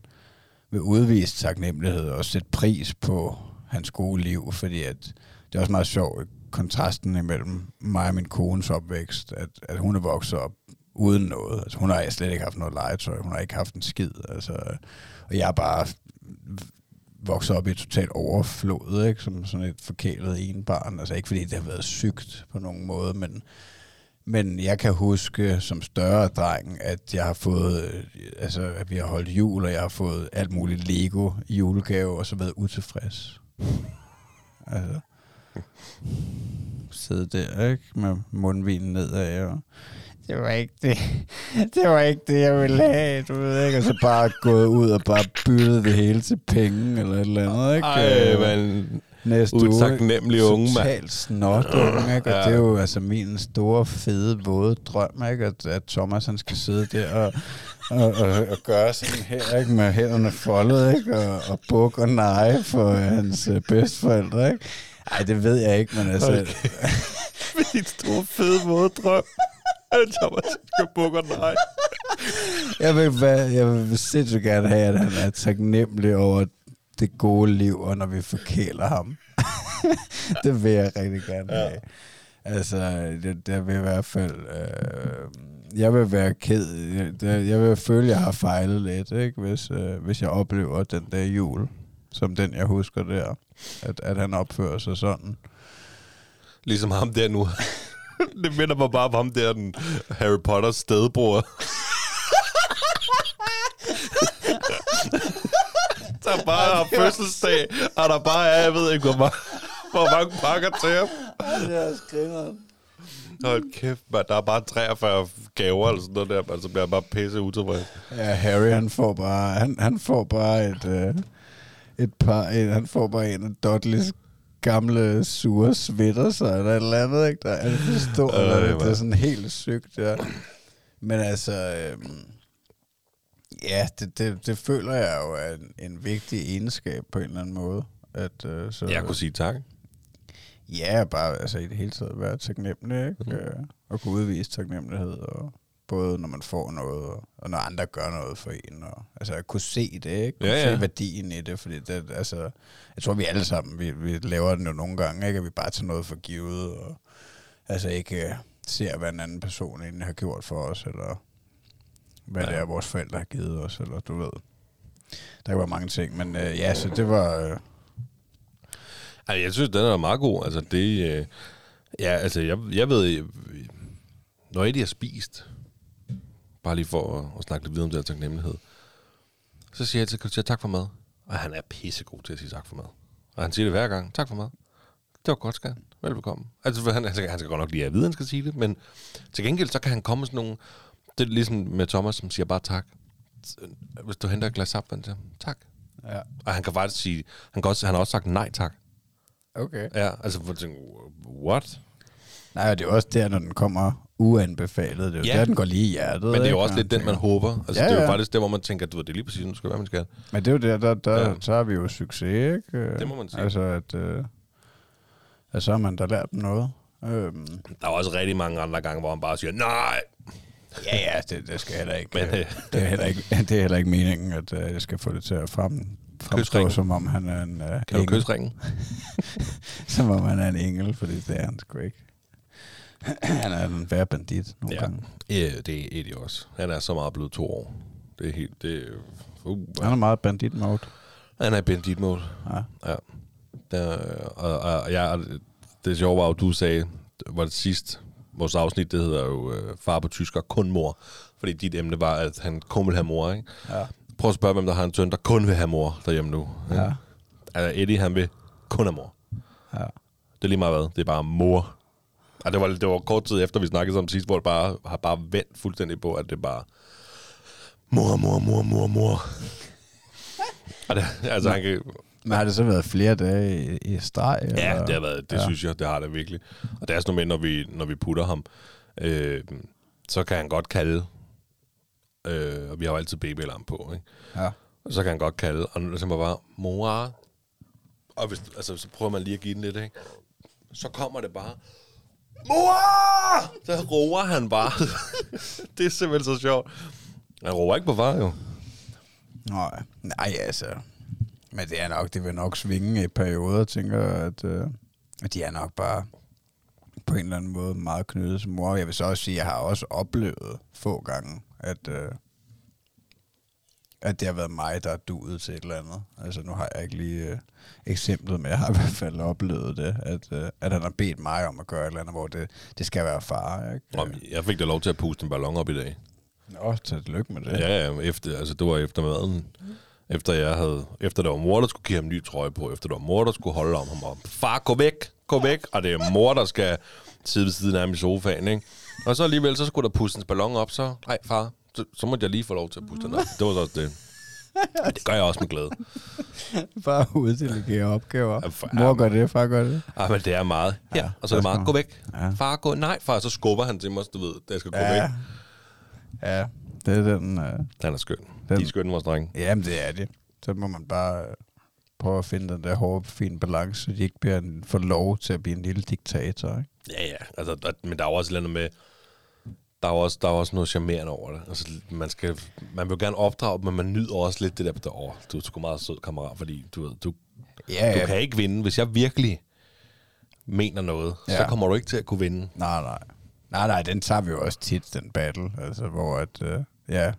vil udvise taknemmelighed og sætte pris på hans gode liv, fordi at det er også meget sjovt, kontrasten imellem mig og min kones opvækst, at, at hun er vokset op uden noget. Altså, hun har slet ikke haft noget legetøj, hun har ikke haft en skid. Altså, og jeg er bare vokset op i et totalt overflod, ikke? som sådan et forkælet enbarn. Altså ikke fordi det har været sygt på nogen måde, men, men jeg kan huske som større dreng, at jeg har fået, øh, altså at vi har holdt jul, og jeg har fået alt muligt Lego i julegave, og så været utilfreds. Altså, sidde der, ikke? Med mundvinen nedad, og det var ikke det. Det var ikke det, jeg ville have, du ved ikke? Og så bare gået ud og bare byttet det hele til penge, eller et eller andet, ikke? Ej, Øh, man. Næste uge. Utaknemmelig unge, mand. Totalt snot unge, ikke? Og Ja. det er jo altså min store, fede, våde drøm, ikke? At, at Thomas han skal sidde der og, og, og, og gøre sådan her, ikke? Med hænderne foldet, ikke? Og, og bukke og neje for øh, hans øh, bedsteforældre, ikke? Ej, det ved jeg ikke, men altså... Min store, fede måde drøm. At Thomas skal bukke og nej. Jeg vil, jeg vil sindssygt gerne have, at han er taknemmelig over det gode liv, og når vi forkæler ham. det vil jeg rigtig gerne have. Altså, det, det vil i hvert fald... Øh, jeg vil være ked. Jeg, jeg vil føle, at jeg har fejlet lidt, ikke? Hvis, øh, hvis jeg oplever den der jul, som den, jeg husker der. At, at han opfører sig sådan. Ligesom ham der nu. det minder mig bare om ham der, den Harry Potters stedbror. Der bare har fødselsdag, og der bare er, jeg ved ikke, hvor mange, hvor mange pakker til ham. Det er skrineren. Hold kæft, man. Der er bare 43 gaver eller sådan noget der, man, så bliver jeg bare pisse utilfreds. Ja, Harry, han får bare, han, han får bare et, øh, et par, et, han får bare en af Dudleys gamle sure sweaters eller et eller andet, ikke? Der er det forstår, Øh, øh, det, det er sådan helt sygt, ja. Men altså, øhm, ja, det, det, det føler jeg jo er en, en vigtig egenskab på en eller anden måde. At, øh, så, Jeg kunne sige tak. Ja, bare altså, i det hele taget være taknemmelig, ikke? Mm. Øh, og kunne udvise taknemmelighed, og både når man får noget, og, og når andre gør noget for en. Og, altså at kunne se det, ikke? Kunne Ja, ja. se værdien i det, fordi det, altså, jeg tror, vi alle sammen, vi, vi laver den jo nogle gange, ikke? At vi bare tager noget for givet, og altså ikke øh, ser, hvad en anden person egentlig har gjort for os, eller hvad Ja. det er, vores forældre har givet os, eller du ved. Der var mange ting, men øh, ja, så det var... Øh, Altså, jeg synes, den er meget god. Altså, det... Øh, ja, altså, jeg, jeg ved... øh, Når Eddie har spist, bare lige for at, at snakke lidt videre om det her taknemmelighed, så siger jeg altid, kan du sige tak for mad? Og han er pissegod til at sige tak for mad. Og han siger det hver gang. Tak for mad. Det var godt, skat. Velbekomme. Altså, han, han, skal, han skal godt nok lige have at vide, han skal sige det, men til gengæld, så kan han komme sådan nogle... Det er ligesom med Thomas, som siger bare tak. Hvis du henter et glas sapvand til ham, tak. ja, Og han kan faktisk sige... Han, kan også, han har også sagt nej tak. okay. Ja, altså, hvor tænker, what? Nej, og det er jo også der, når den kommer uanbefalet. Det er jo Ja. ja. der, den går lige i hjertet. Men det er jo også Og lidt den, man håber. Altså, Ja, det er jo ja. faktisk der, hvor man tænker, at du ved, det er lige præcis, nu skal være, man skal. Men det er jo der, der, der Ja. ja. så har vi jo succes, ikke? Det må man sige. Altså, at, øh, at så har man da lært dem noget. Øhm, Der er også rigtig mange andre gange, hvor han bare siger, nej. Ja, ja, det, det skal heller ikke. Men, øh, det, er heller ikke det er heller ikke meningen, at øh, jeg skal få det til at frem, fremstå, som om han er en øh, Kan du engel. kysse ringen? Som om han er en engel, fordi det er han sgu ikke. han er en værre bandit nogle Ja. gange. Ja, det er Eddie også. Han er så meget blevet to år. Det er helt... Det er, uh, Han er meget bandit mode. han er bandit mode. Ja. Ja. Der, og, og, og ja, og det sjove var jo, du sagde, var det sidst, vores afsnit, det hedder jo øh, Far på tysker, kun mor. Fordi dit emne var, at han kun vil have mor, ikke? Ja. Prøv at spørge, hvem der har en søn, der kun vil have mor derhjemme nu. ikke? Ja. Altså, Eddie, han vil kun have mor. ja. Det er lige meget hvad. Det er bare mor. Og det var, det var kort tid efter, vi snakkede om sidst, hvor det bare har bare vendt fuldstændig på, at det bare mor, mor, mor, mor, mor. Og det, altså, han kan, Men har det så været flere dage i, i streg? ja, eller? det har været, det ja. Synes jeg, det har det virkelig. Og det er sådan noget med, når vi, når vi putter ham, øh, så kan han godt kalde, øh, og vi har jo altid babyalarm på, ikke? Ja. Og så kan han godt kalde, og så var bare, mor. Og hvis, altså, så prøver man lige at give den lidt, ikke? Så kommer det bare, mor! Så roer han bare. det er simpelthen så sjovt. Han roer ikke på far, jo. Nej, nej altså. Men det er nok, det vil nok svinge i perioder, tænker jeg, at, øh, at de er nok bare på en eller anden måde meget knyttet til mor. Jeg vil så også sige, at jeg har også oplevet få gange, at, øh, at det har været mig, der er duet til et eller andet. Altså nu har jeg ikke lige øh, eksemplet, men jeg har i hvert fald oplevet det, at, øh, at han har bedt mig om at gøre et eller andet, hvor det, det skal være far. Ikke? Og jeg fik da lov til at puste en ballon op i dag. Nå, tillykke med det. Ja, ja, efter, altså det var efter maden. Efter jeg havde, efter det var mor, der skulle give ham ny trøje på, efter det var mor, der skulle holde om ham og far, gå væk, gå væk, og det er mor, der skal sidde ved siden af ham i sofaen, ikke? Og så alligevel, så skulle der puste en ballon op, så, nej far, så, så måtte jeg lige få lov til at puste den op. Det var så også det. Men det gør jeg også med glæde. Bare uddelegere opgaver. Ja, for- Mor gør det, far gør det. Ah, men det er meget. Ja, og så er det meget, gå væk. Ja. Far, gå. Nej, far, så skubber han til mig, så du ved, at jeg skal gå væk. Ja. Ja, det er den... Uh, Han er skøn. Den- De er skønne, vores drenge. jamen, det er det. Så må man bare øh, prøve at finde den der hårde, fine balance, så de ikke bliver en, får lov til at blive en lille diktator. Ikke? Ja, ja. Altså, der, men der er jo også et eller andet med... Der er også, der er også noget charmerende over det. Altså, man, skal, man vil gerne opdrage, men man nyder også lidt det der, der oh, du er sgu meget sød kammerat, fordi du, ved, du, Ja, du kan ikke vinde. Hvis jeg virkelig mener noget, ja. så Ja. kommer du ikke til at kunne vinde. Nej, nej. Nej, nej, den tager vi jo også tit, den battle. Altså, hvor at, øh, ja,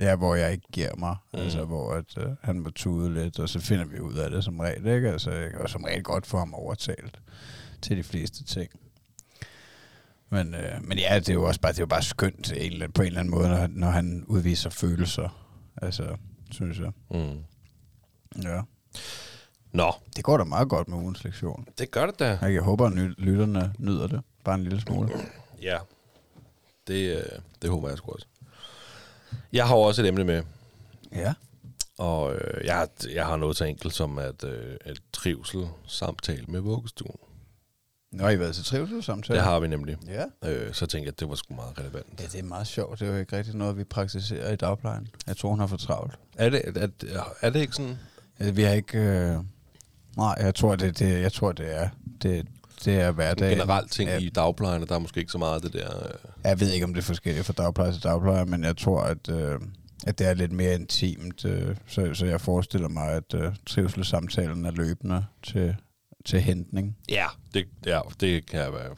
ja, hvor jeg ikke giver mig. Mm. Altså, hvor at, øh, han må tude lidt, og så finder vi ud af det som regel, ikke? Altså, jeg jo som regel godt få ham overtalt til de fleste ting. Men, øh, men ja, det er jo også bare, det er jo bare skønt en eller på en eller anden måde, når, han- når han udviser følelser. Altså, synes jeg. Mm. Ja. Nå, Det går da meget godt med ugens lektion. det gør det da. Jeg håber, at lytterne nyder det. Bare en lille smule. Ja, det, øh, det håber jeg sgu også. Jeg har også et emne med, Ja. og øh, jeg, har, jeg har noget så enkelt som at øh, et trivsel samtale med vuggestuen. Nå, har I været til trivselssamtale? Det har vi nemlig. Ja. Øh, så tænkte jeg, at det var sgu meget relevant. Ja, det er meget sjovt. Det er jo ikke rigtig noget, vi praktiserer i dagplejen. Jeg tror, hun har for travlt. Er det, er, er det ikke sådan? Ja, Vi har ikke... Øh... Nej, jeg tror, det, det, jeg tror, det er... Det, det er En hverdagen. generelt ting ja, i dagplejen, og der er måske ikke så meget af det der... Øh, Jeg ved ikke, om det er forskelligt fra dagpleje til dagpleje, men jeg tror, at, øh, at det er lidt mere intimt. Øh, så, så jeg forestiller mig, at øh, trivselssamtalen er løbende til, til hentning. ja, det, ja, det kan jeg være.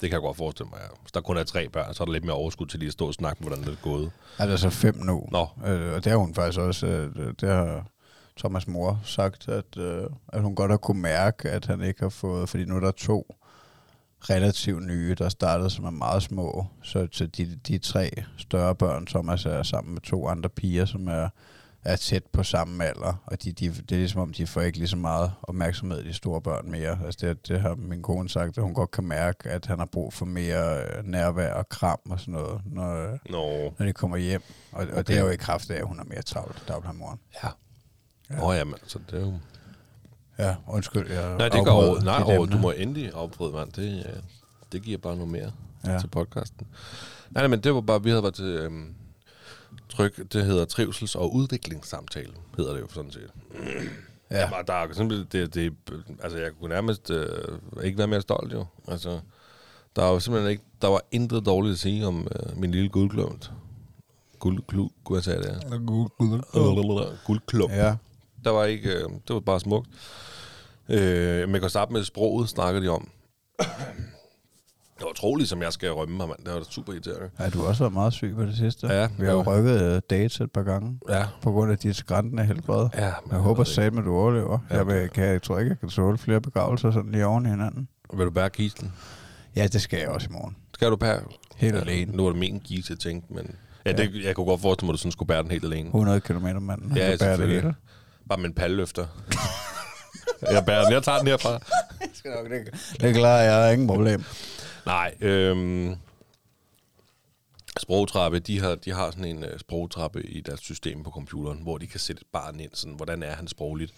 Det kan jeg godt forestille mig. Ja. Hvis der kun er tre børn, så er der lidt mere overskud til lige at stå og snakke, hvordan det er gået. Er der så fem nu? Nå. Øh, og det har hun faktisk også... Øh, det har Thomas mor sagt, at, øh, at hun godt har kunne mærke, at han ikke har fået... Fordi nu er der to relativt nye, der startede, som er meget små. Så til de, de tre større børn, Thomas er sammen med to andre piger, som er, er tæt på samme alder. Og de, de, det er ligesom om, de får ikke lige så meget opmærksomhed de store børn mere. Altså det, det har min kone sagt, at hun godt kan mærke, at han har brug for mere øh, nærvær og kram og sådan noget, når, Nå, når de kommer hjem. Og, okay. og det er jo i kraft af, at hun er mere travlt, dagplejemoren. ja. Åh oh, ja, men så det er jo... Ja, undskyld, jeg Nej, det går over. Nej, over, du må endelig afbryde, mand. Det, øh, det giver bare noget mere ja. Ja. til podcasten. Nej, nej, men det var bare, vi havde været til øhm, tryk, det hedder trivsels- og udviklingssamtale, hedder det jo sådan set. Ja. Ja. Der, der er simpelthen, det, det, altså jeg kunne nærmest øh, ikke være mere stolt jo. Altså, der er jo simpelthen ikke, der var intet dårligt at sige om øh, min lille guldklump. Guldklump, kunne jeg sige det? Guldklump. Ja, Der var ikke, øh, det var bare smukt. Øh, men jeg kan starte med sproget, snakker de om. Det var utroligt, som jeg skal rømme mig, mand. Det var super irriterende. ja, du har også været meget syg på det sidste. Ja, Vi har jo ja. rykket uh, dates et par gange, Ja. på grund af dit skræntende helbred. Ja, men Jeg håber ved ikke. satme, du overlever. Ja, Jeg, vil, kan, jeg tror ikke, jeg kan tåle flere begravelser sådan lige oven i hinanden. Vil du bære kisten? Ja, det skal jeg også i morgen. Skal du bære? Helt ja, alene. Nu var det min gis, jeg tænkte, men... Ja, det, jeg kunne godt forestille mig, at du sådan skulle bære den helt alene. 100 km manden. Ja, kan bære det selvfølgelig. hele. Bare med en palleløfter. jeg bærer den. Jeg tager den herfra. Skal nok, det, det klarer jeg. Ingen problem. Nej, øhm, sprogtrappe, de har, de har sådan en uh, sprogtrappe i deres system på computeren, hvor de kan sætte et barn ind, sådan, hvordan er han sprogligt.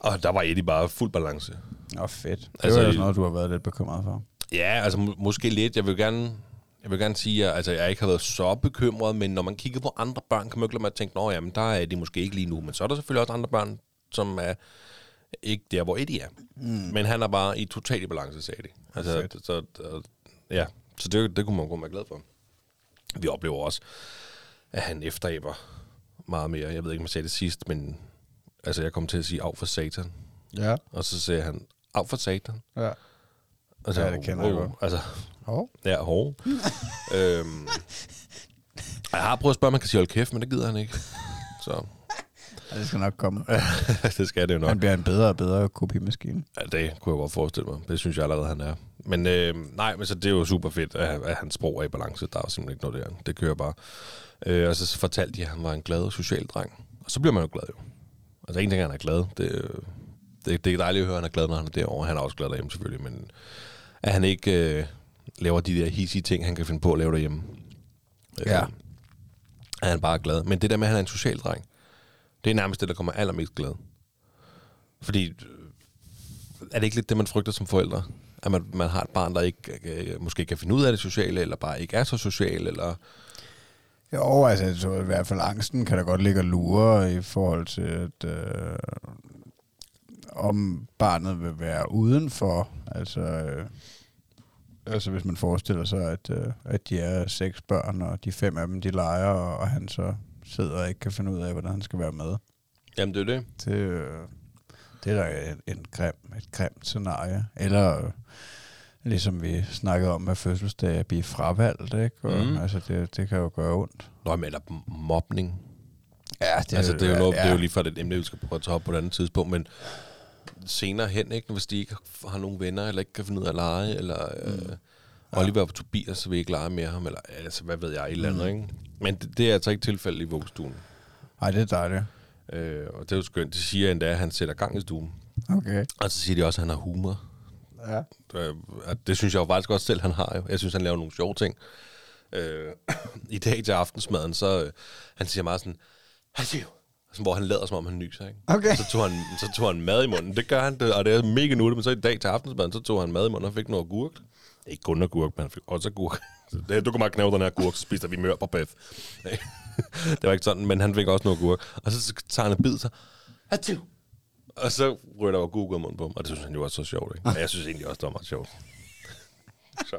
Og der var Eddie bare fuld balance. Nå, fedt. Det Altså, var også noget, du har været lidt bekymret for. Ja, altså må, måske lidt. Jeg vil gerne... Jeg vil gerne sige, at altså, jeg ikke har været så bekymret, men når man kigger på andre børn, kan man ikke lade at tænke, nå jamen, der er de måske ikke lige nu. Men så er der selvfølgelig også andre børn, som er ikke der, hvor Eddie er. Mm. Men han er bare i total balance, sagde de. Altså, Fedt. så, så, ja, så det, det kunne man godt være glad for. Vi oplever også, at han efteræber meget mere. Jeg ved ikke, om jeg sagde det sidst, men altså, jeg kom til at sige af for satan. Ja. Og så sagde han, af for satan. Ja. Altså, Ja, det kender jeg godt. Altså, Hov. Ja, hård. øhm, jeg har prøvet at spørge, om man kan sige hold kæft, men det gider han ikke. Så Ja, det skal nok komme. det skal det jo nok. Han bliver en bedre og bedre kopimaskine. Ja, det kunne jeg godt forestille mig. Det synes jeg allerede, han er. Men øh, nej, men så det er jo super fedt, at, at hans sprog er i balance. Der er simpelthen ikke noget der. Det kører bare. Øh, og så fortalte de, at han var en glad social dreng. Og så bliver man jo glad jo. Altså en ting han er glad. Det, øh, det, det er dejligt at høre, at han er glad, når han er derovre. Han er også glad derhjemme selvfølgelig, men at han ikke øh, laver de der hissige ting, han kan finde på at lave derhjemme. Ja. Øh, er han bare glad. Men det der med, at han er en social dreng, Det er nærmest det, der kommer allermest glæde. Fordi, øh, er det ikke lidt det, man frygter som forældre? At man, man har et barn, der ikke øh, måske kan finde ud af det sociale, eller bare ikke er så social, eller... Jo, altså tror i hvert fald, angsten kan da godt ligge og lure i forhold til, at øh, om barnet vil være udenfor. Altså, øh, altså hvis man forestiller sig, at, øh, at de er seks børn, og de fem af dem, de leger, og, og han så sidder og ikke kan finde ud af, hvordan han skal være med. Jamen, det er det. Det, øh, det er da en, en grim, et grimt scenarie. Eller øh, ligesom vi snakkede om med fødselsdag, at blive fravalgt, ikke? Og, Mm. Altså det, det kan jo gøre ondt. Nå, men eller mobning. Ja, Det, altså, det, er jo noget, ja. det er jo lige for det emne, vi skal prøve at tage op på et andet tidspunkt, men senere hen, ikke, hvis de ikke har nogen venner, eller ikke kan finde ud af at lege, eller øh, Oliver og Tobias vil ikke lege med ham, eller altså, hvad ved jeg, et eller andet, Mm. ikke? Men det, det er altså ikke tilfældet i vuggestuen. Ej, det er dejligt. Øh, og det er jo skønt. De siger endda, at han sætter gang i stuen. Okay. Og så siger de også, at han har humor. Ja. Øh, og det synes jeg jo faktisk også selv, han har. Jo. Jeg synes, han laver nogle sjove ting. Øh, I dag til aftensmaden, så øh, han siger meget sådan, Hallo! Sådan, hvor han lader, som om han nyser, ikke? Okay. Så tog, han, så tog han mad i munden. Det gør han, det, og det er mega nuttet. Men så i dag til aftensmaden, så tog han mad i munden og fik noget agurk. Ikke kun agurk, men han fik også agurk. Så Det, du kan bare knæve den her agurk, så spiser vi mør på Beth. det var ikke sådan, men han fik også noget agurk. Og så, så tager han en bid, så... Hallo! Og så ryger der agurk ud af munden på ham, og det synes han jo også så sjovt, ikke? Og jeg synes egentlig også, det var meget sjovt. Så.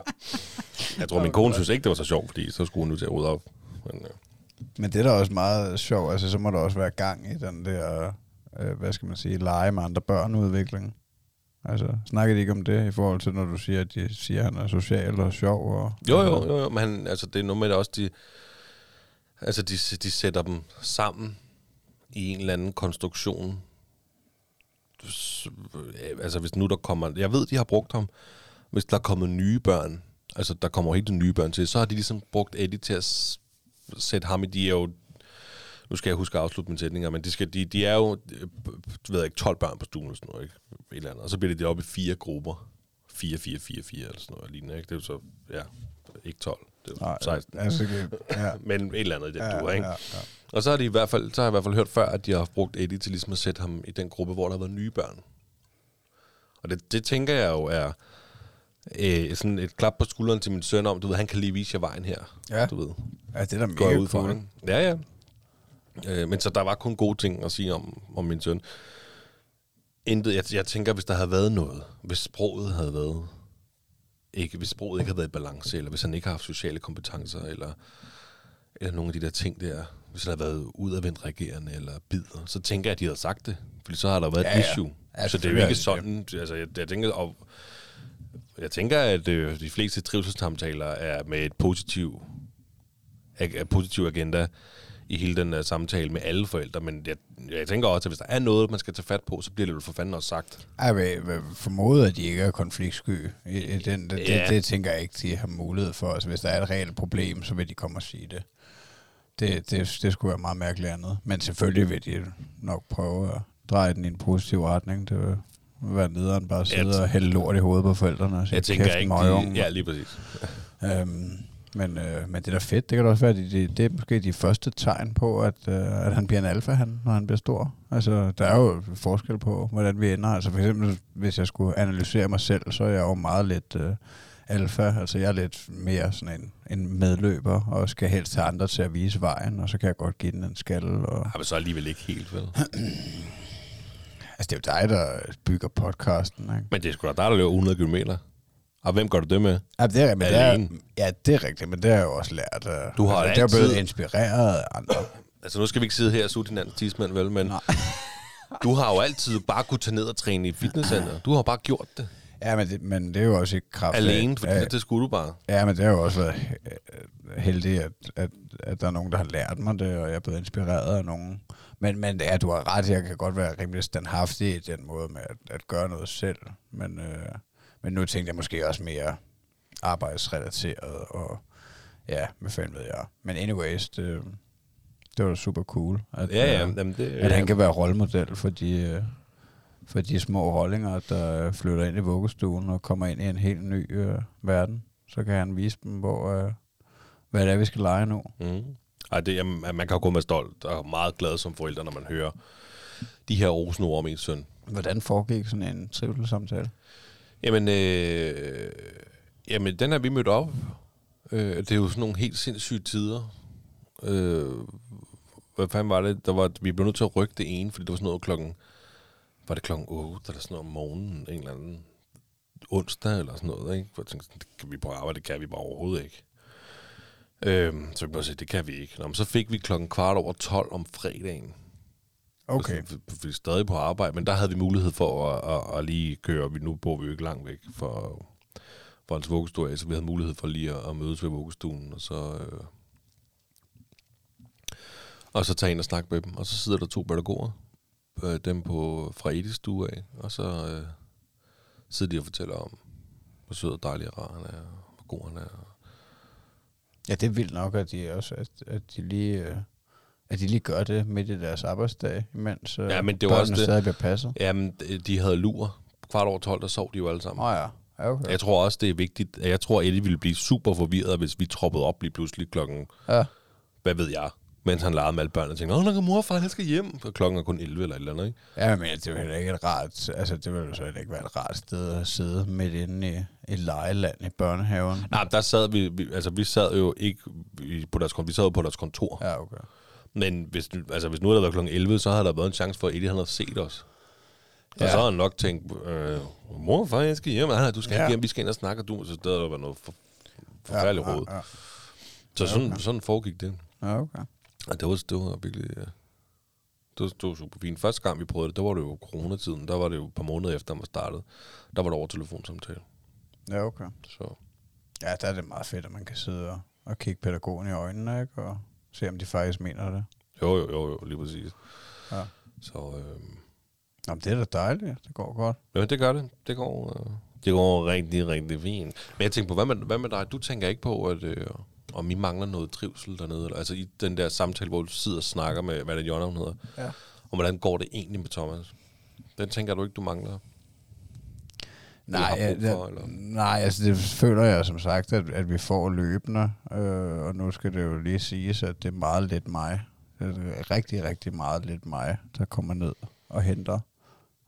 Jeg tror, min kone synes ikke, det var så sjovt, fordi så skulle hun nu til at rydde op. Men, øh, men det er da også meget sjovt. Altså, så må der også være gang i den der, øh, hvad skal man sige, lege med andre børn udvikling. Altså, snakker de ikke om det i forhold til, når du siger, at de siger, at han er social og sjov? Og, Jo, jo, jo, jo, men han, altså, det er noget med det også, de, altså, de, de sætter dem sammen i en eller anden konstruktion. Altså, hvis nu der kommer... Jeg ved, de har brugt ham. Hvis der er kommet nye børn, altså, der kommer helt nye børn til, så har de ligesom brugt Eddie til at sætte ham i... De er jo... Nu skal jeg huske at afslutte mine sætninger, men de, skal, de, de er jo, du ved ikke, 12 børn på stuen eller sådan noget, ikke? Et eller andet. Og så bliver det op i fire grupper. 4, 4, 4, 4 eller sådan noget lignende, ikke? Det er jo så, ja, ikke 12, det er Nej, 16. Altså, ja. Men et eller andet i den Ja, ja, ikke? Ja, ja. Og så har de i hvert fald, så har jeg i hvert fald hørt før, at de har brugt Eddie til ligesom at sætte ham i den gruppe, hvor der har været nye børn. Og det, det tænker jeg jo er øh, sådan et klap på skulderen til min søn om, du ved, han kan lige vise jer vejen her. Ja. Du ved, ja, det er da går mega ud fra. cool. Ja, ja. Øh, men så der var kun gode ting at sige om, om min søn. Intet, jeg, jeg tænker, hvis der havde været noget, hvis sproget havde været, ikke, hvis sproget ikke havde været i balance, eller hvis han ikke har haft sociale kompetencer, eller, eller nogle af de der ting der, hvis han havde været udadvendt reagerende, eller bider, så tænker jeg, at de havde sagt det. Fordi så har der været Ja, et issue. Ja, så det er jo ikke sådan, altså jeg, jeg tænker, og, jeg tænker, at øh, de fleste trivselssamtaler er med et positiv, ag- positiv agenda i hele den uh, samtale med alle forældre, men jeg, jeg tænker også, at hvis der er noget, man skal tage fat på, så bliver det jo for fanden også sagt. Jeg vil, vil formode, at de ikke er konfliktsky. Den, det, Ja. det, det tænker jeg ikke, de har mulighed for. Altså, hvis der er et reelt problem, så vil de komme og sige det. Det, det, det skulle være meget mærkeligt andet. Men selvfølgelig vil de nok prøve at dreje den i en positiv retning. Det være nederen bare sidde Jeg- og hælde lort i hovedet på forældrene. Og sige, Jeg tænker "Kæft, ikke, møgunge." de, ja, lige præcis. Øhm, men, øh, men det er da fedt. Det kan da også være, det, det, det er måske de første tegn på, at, øh, at han bliver en alfa, han, når han bliver stor. Altså, der er jo forskel på, hvordan vi ender. Altså for eksempel, hvis jeg skulle analysere mig selv, så er jeg jo meget lidt øh, alfa. Altså jeg er lidt mere sådan en, en medløber, og skal helst have andre til at vise vejen, og så kan jeg godt give den en skalle. Og, Ja, men så alligevel ikke helt, vel? Altså det er jo dig, der bygger podcasten, ikke? Men det er sgu da dig, der løber 100 km. Og hvem gør du det med? Ja, det er, men det er, ja, det er rigtigt, men det har jeg jo også lært. Øh, Du har altså, det er blevet altid- inspireret af andre. Altså, nu skal vi ikke sidde her og suge hinandens tidsmænd, vel? Men du har jo altid bare kunne tage ned og træne i fitnesscenter. Du har bare gjort det Ja, men det, men det er jo også i kraft af- alene, fordi af, det, det skulle du bare. Ja, men det har jo også været øh, heldigt, at, at, at der er nogen, der har lært mig det, og jeg er blevet inspireret af nogen. Men, men ja, du har ret, jeg kan godt være rimelig standhaftig i den måde med at, at gøre noget selv. Men, øh, men nu tænkte jeg måske også mere arbejdsrelateret, og ja, hvad fanden ved jeg. Men anyways, det, det var da super cool, at, Ja, ja. øh, Jamen, det, at han kan være rollemodel for de, øh, for de små rollinger, der flytter ind i vuggestuen og kommer ind i en helt ny øh, verden. Så kan han vise dem, hvor, øh, hvad det er, vi skal lege nu. Mm. Ej, det, jamen, man kan jo gå med stolt og er meget glad som forældre, når man hører de her rosende ord om ens søn. Hvordan foregik sådan en trivselssamtale? Jamen, øh, jamen, den er vi mødt op. Øh, det er jo sådan nogle helt sindssyge tider. Øh, hvad fanden var det? Der var, vi blev nødt til at rykke det ene, fordi det var sådan noget klokken... Var det klokken 8 eller sådan noget om morgenen? En eller anden onsdag eller sådan noget, ikke? For jeg tænkte, det kan vi på arbejde, det kan vi bare overhovedet ikke. Øhm, så vi bare sige, det kan vi ikke. Nå, men så fik vi klokken kvart over 12 om fredagen. Okay. Altså, vi, vi stadig på arbejde, men der havde vi mulighed for at, at, at lige køre. Vi, nu bor vi jo ikke langt væk for, for hans vuggestue af, så vi havde mulighed for lige at, at mødes ved vuggestuen, og så... Øh, og så tage ind og snakke med dem. Og så sidder der to pædagoger, øh, dem på, fra Edis stue af, og så øh, sidder de og fortæller om, hvor sød og dejlig og rar han er, og hvor god han er. Ja, det er vildt nok, at de også, at, at de lige... Øh, at de lige gør det midt i deres arbejdsdag, imens øh, Ja, men det var også det. stadig bliver passet. Jamen, de havde lur. Kvart over 12, der sov de jo alle sammen. Åh oh, ja. ja okay. Jeg tror også, det er vigtigt. Jeg tror, Eddie ville blive super forvirret, hvis vi troppede op lige pludselig klokken, Ja. hvad ved jeg, mens han legede med alle børnene og tænkte, åh, der mor og far, jeg skal hjem. Og klokken er kun 11 eller et eller andet, ikke? Ja, men det vil heller ikke et rart, altså det vil jo så ikke være et rart sted at sidde midt inde i et lejeland i børnehaven. Nej, der sad vi, vi, altså vi sad jo ikke på deres, vi sad jo på deres kontor. Ja. Ja, okay. Men hvis, altså, hvis nu havde der været klokken 11, så havde der været en chance for, at Eddie han havde set os. Og Ja. så havde han nok tænkt, øh, mor og far, jeg skal hjem. Nej, du skal Ja. ikke hjem, vi skal ind og snakke, og du, så der været noget for, forfærdeligt ja, råd. ja, ja. Så sådan, sådan foregik det. ja, okay. Og det var, det var virkelig... Ja. Det var, det var super fint. Første gang, vi prøvede det, der var det jo coronatiden. Der var det jo et par måneder efter, man startede. Der var det over telefonsamtale. Ja, okay. Så Ja, der er det meget fedt, at man kan sidde og, og kigge pædagogen i øjnene, ikke? Og se, om de faktisk mener det. jo, jo, jo, jo lige præcis. Ja. Så øh, Nå, det er da dejligt. Det går godt. ja, det gør det. Det går, øh, det går rigtig, rigtig fint. Men jeg tænker på, hvad med, hvad med dig? Du tænker ikke på, at øh, om I mangler noget trivsel dernede? Eller, altså i den der samtale, hvor du sidder og snakker med, hvad det Jonna, hun hedder. Ja. Og hvordan går det egentlig med Thomas? Den tænker du ikke, du mangler? Nej, ja, for, eller? nej, altså det føler jeg som sagt, at, at vi får løbende. Øh, og nu skal det jo lige siges, at det er meget lidt mig. Det er rigtig, rigtig meget lidt mig, der kommer ned og henter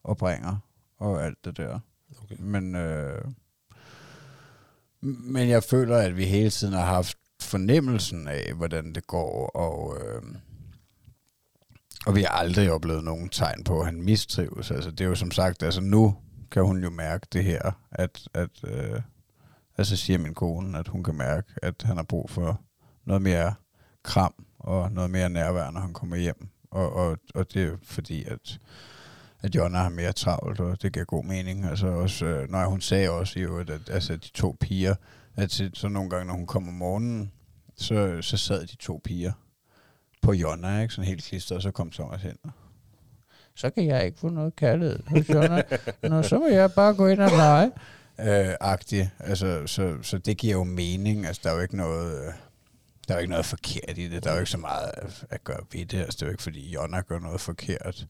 og bringer og alt det der. Okay. Men, øh, men jeg føler, at vi hele tiden har haft fornemmelsen af, hvordan det går, og, øh, og vi har aldrig oplevet nogen tegn på, at han mistrives. Altså, det er jo som sagt, altså nu kan hun jo mærke det her, at, at øh, altså siger min kone, at hun kan mærke, at han har brug for noget mere kram og noget mere nærvær, når han kommer hjem. Og, og, og det er fordi, at at Jonna har mere travlt, og det giver god mening. Altså også, øh, når hun sagde også i øvrigt, at altså, de to piger, at så- så nogle gange, når hun kom om morgenen, så, så sad de to piger på Jonna, ikke? sådan helt klistret, og så kom Thomas hen. Så kan jeg ikke få noget kærlighed hos Jonna. Nå, så må jeg bare gå ind og lege. Øh, agtig. Altså, så, så det giver jo mening. Altså, der er jo ikke noget... øh, Der er jo ikke noget forkert i det. Der er jo ikke så meget at- at gøre ved det. Altså, det er jo ikke, fordi Jonna gør noget forkert.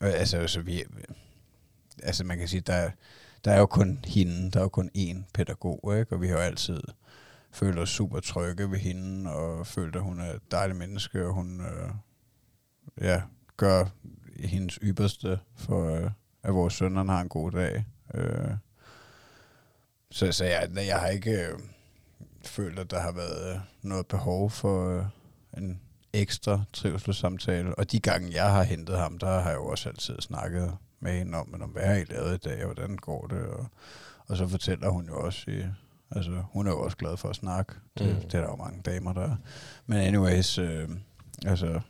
Og altså, så vi, altså man kan sige, der, der er jo kun hende, der er jo kun én pædagog, ikke? og vi har jo altid følte os super trygge ved hende, og følte, at hun er et dejligt menneske, og hun øh, ja, gør hendes ypperste for, øh, at vores sønner har en god dag. Øh, så, så jeg, jeg har ikke øh, følt, at der har været øh, noget behov for øh, en ekstra trivselssamtale. Og de gange, jeg har hentet ham, der har jeg jo også altid snakket med hende om, men om hvad har I lavet i dag, og hvordan går det? Og, og så fortæller hun jo også, i, altså hun er jo også glad for at snakke. Det, Mm. det er der jo mange damer, der er. Men anyways, øh, altså,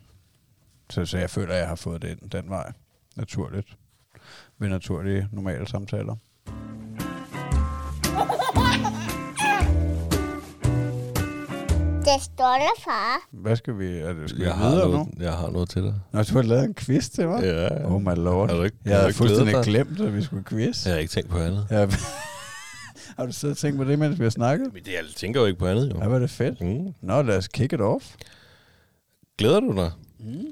så, så jeg føler, at jeg har fået det ind den vej, naturligt. Ved naturlige, normale samtaler. Det står der, far. Hvad skal vi, er det, skal Jeg vi har, videre nu? noget, jeg har noget til dig. Nå, du har lavet en quiz til mig? Ja. Oh my lord. Har du ikke, Jeg havde fuldstændig glemt, at vi skulle quiz. Jeg har ikke tænkt på andet. Ja. Har du siddet og tænkt på det, mens vi har snakket? Men det, jeg tænker jo ikke på andet, jo. Ja, var det fedt. Mm. Nå, lad os kick it off. Glæder du dig? Mm.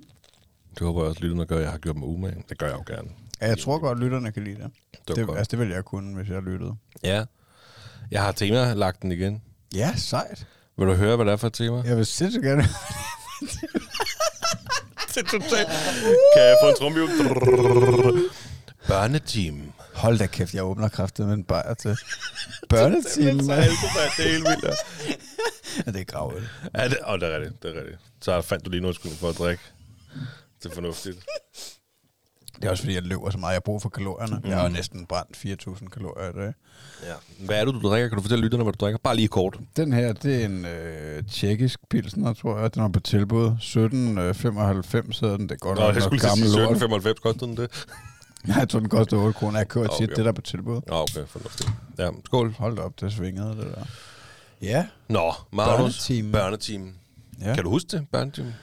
Det håber jeg også, lytterne gør. Jeg har gjort mig umage. Det gør jeg jo gerne. Ja, jeg tror godt, lytterne kan lide det. Det Det, godt. altså, det ville jeg kunne, hvis jeg lyttede. Ja. Jeg har tema lagt den igen. Ja, sejt. Vil du høre, hvad det er for et tema? Jeg vil sindssygt gerne. det er totalt. Kan jeg få en trumhjul? Børneteam. Hold da kæft, jeg åbner kraftet med en bajer til. Børneteam, Det er er helt vildt. ja. Ja, det er gravet. Ja, det, oh, det er rigtigt, det er rigtigt. Så fandt du lige noget skud for at drikke. Det er fornuftigt. Det er også fordi, jeg løber så meget. Jeg bruger for kalorierne. Mm. Jeg har jo næsten brændt 4.000 kalorier i dag. Ja. Hvad er det, du drikker? Kan du fortælle lytterne, hvad du drikker? Bare lige kort. Den her, det er en øh, tjekkisk pilsner, tror jeg. Den var på tilbud. 17,95 hedder den. Det er godt Nå, nok jeg skulle sige gammel lort. 1795 kostede den det. Nej, jeg tror, den koster 8 kroner. Jeg kører tit Okay. det der på tilbud. Nå, okay, fornuftigt. Ja, skål. Hold da op, det svingede det der. Ja, Nå, Magnus. Børneteam. Børneteam. ja. Kan du huske det, børneteam?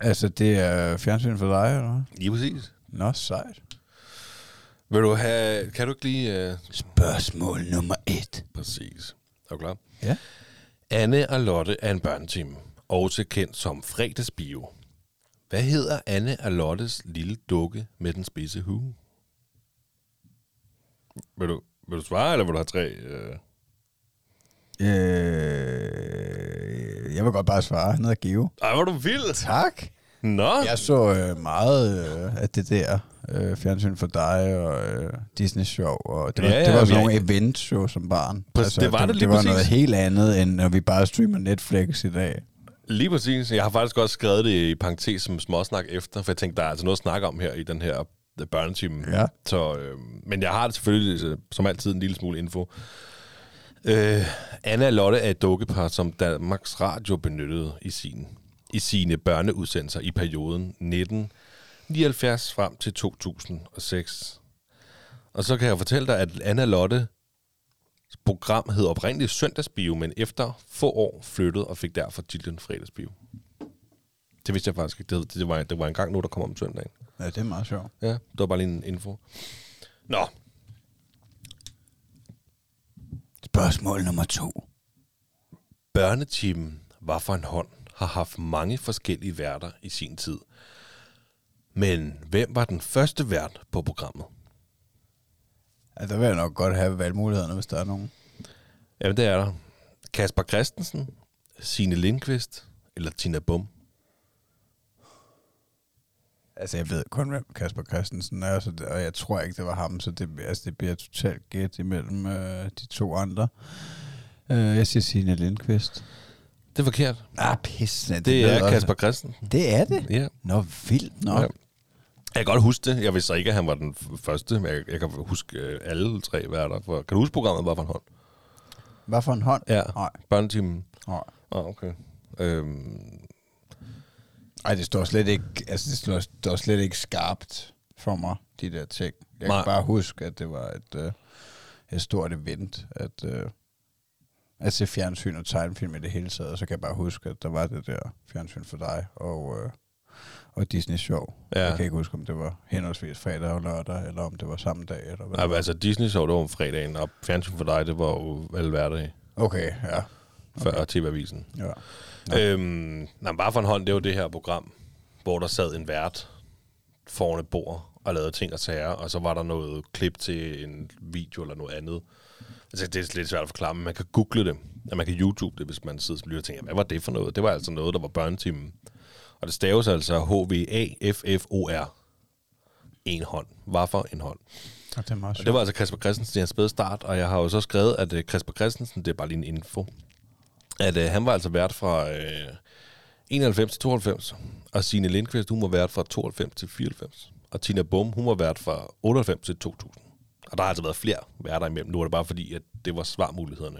Altså, det er fjernsyn for dig, eller hvad? Lige præcis. Nå, sejt. Vil du have... Kan du ikke lige... Uh, Spørgsmål nummer et. præcis. Er du klar? Ja. Anne og Lotte er en børneteam, også kendt som fredagsbio. Hvad hedder Anne og Lottes lille dukke med den spidse hue? Vil du, vil du svare, eller vil du have tre? Uh... Øh, jeg vil godt bare svare. Han hedder Geo. Ej, hvor du vild. Tak. Nå. Jeg så øh, meget øh, af det der øh, fjernsyn for dig og øh, Disney Show. Og det var, Ja, ja, ja, det var sådan men nogle jeg- events jo som barn. Præcis, det var det det, lige det var præcis. noget helt andet, end når vi bare streamer Netflix i dag. Lige præcis. Jeg har faktisk også skrevet det i parentes som småsnak efter, for jeg tænkte, der er altså noget at snakke om her i den her øh, børneteam. Ja. Så, øh, men jeg har det selvfølgelig øh, som altid en lille smule info. Øh, Anna Lotte er et dukkepar, som Danmarks Radio benyttede i, sin, i sine børneudsendelser i perioden 1979 frem til 2006. Og så kan jeg fortælle dig, at Anna Lotte program hed oprindeligt Søndagsbio, men efter få år flyttede og fik derfor titlen Fredagsbio. Det vidste jeg faktisk ikke. Det, det, var, det var en gang nu, der kom om søndagen. Ja, det er meget sjovt. Ja, det var bare lige en info. Nå, Spørgsmål nummer to. børneteamen var for en hånd har haft mange forskellige værter i sin tid. Men hvem var den første vært på programmet? Ja, der vil jeg nok godt have valgmulighederne, hvis der er nogen. Jamen, det er der. Kasper Christensen, Signe Lindqvist eller Tina Bum. Altså, jeg ved kun, hvem Kasper Christensen er, så det, og jeg tror ikke, det var ham, så det, altså, det bliver totalt gæt imellem øh, de to andre. Øh, jeg siger Signe Lindqvist. Det er forkert. Ah, pis. Det, Det er også. Kasper Christensen. Det er det? Ja. Nå, vildt nok. Ja. Jeg kan godt huske det. Jeg vidste så ikke, at han var den første, men jeg, jeg kan huske øh, alle tre værter. For, kan du huske programmet bare for en hånd? Hvad for en hånd? Ja. Nej. Børnetimen. Nej. Ah, okay. Øhm, Ej, det står slet ikke, altså det står, står slet ikke skarpt for mig, de der ting. Jeg Nej. kan bare huske, at det var et, øh, et stort event, at, øh, at se fjernsyn og tegnefilm i det hele taget, og så kan jeg bare huske, at der var det der fjernsyn for dig, og, øh, og Disney Show. Ja. Jeg kan ikke huske, om det var henholdsvis fredag og lørdag, eller om det var samme dag, eller hvad. nej, altså Disney så det var om fredagen, og fjernsyn for dig, det var jo alle hverdage Okay, ja. før okay. TV-avisen. ja. Øhm, nej, bare for en hånd, det var det her program, hvor der sad en vært foran et bord og lavede ting og sager, og så var der noget klip til en video eller noget andet. Altså, det er lidt svært at forklare, men man kan google det, og man kan YouTube det, hvis man sidder som lytter og tænker, hvad var det for noget? Det var altså noget, der var børnetimen. Og det staves altså H-V-A-F-F-O-R. En hånd. Hvad for en hånd? Og det er meget Og det var altså Kasper Christensen hans spæde start, og jeg har jo så skrevet, at uh, Kasper Christensen, det er bare lige en info, at øh, han var altså vært fra øh, 91 til 92, og Signe Lindqvist, hun var vært fra 92 til 94, og Tina Bum, hun var vært fra 98 til 2000. Og der har altså været flere værter imellem. Nu er det bare fordi, at det var svarmulighederne.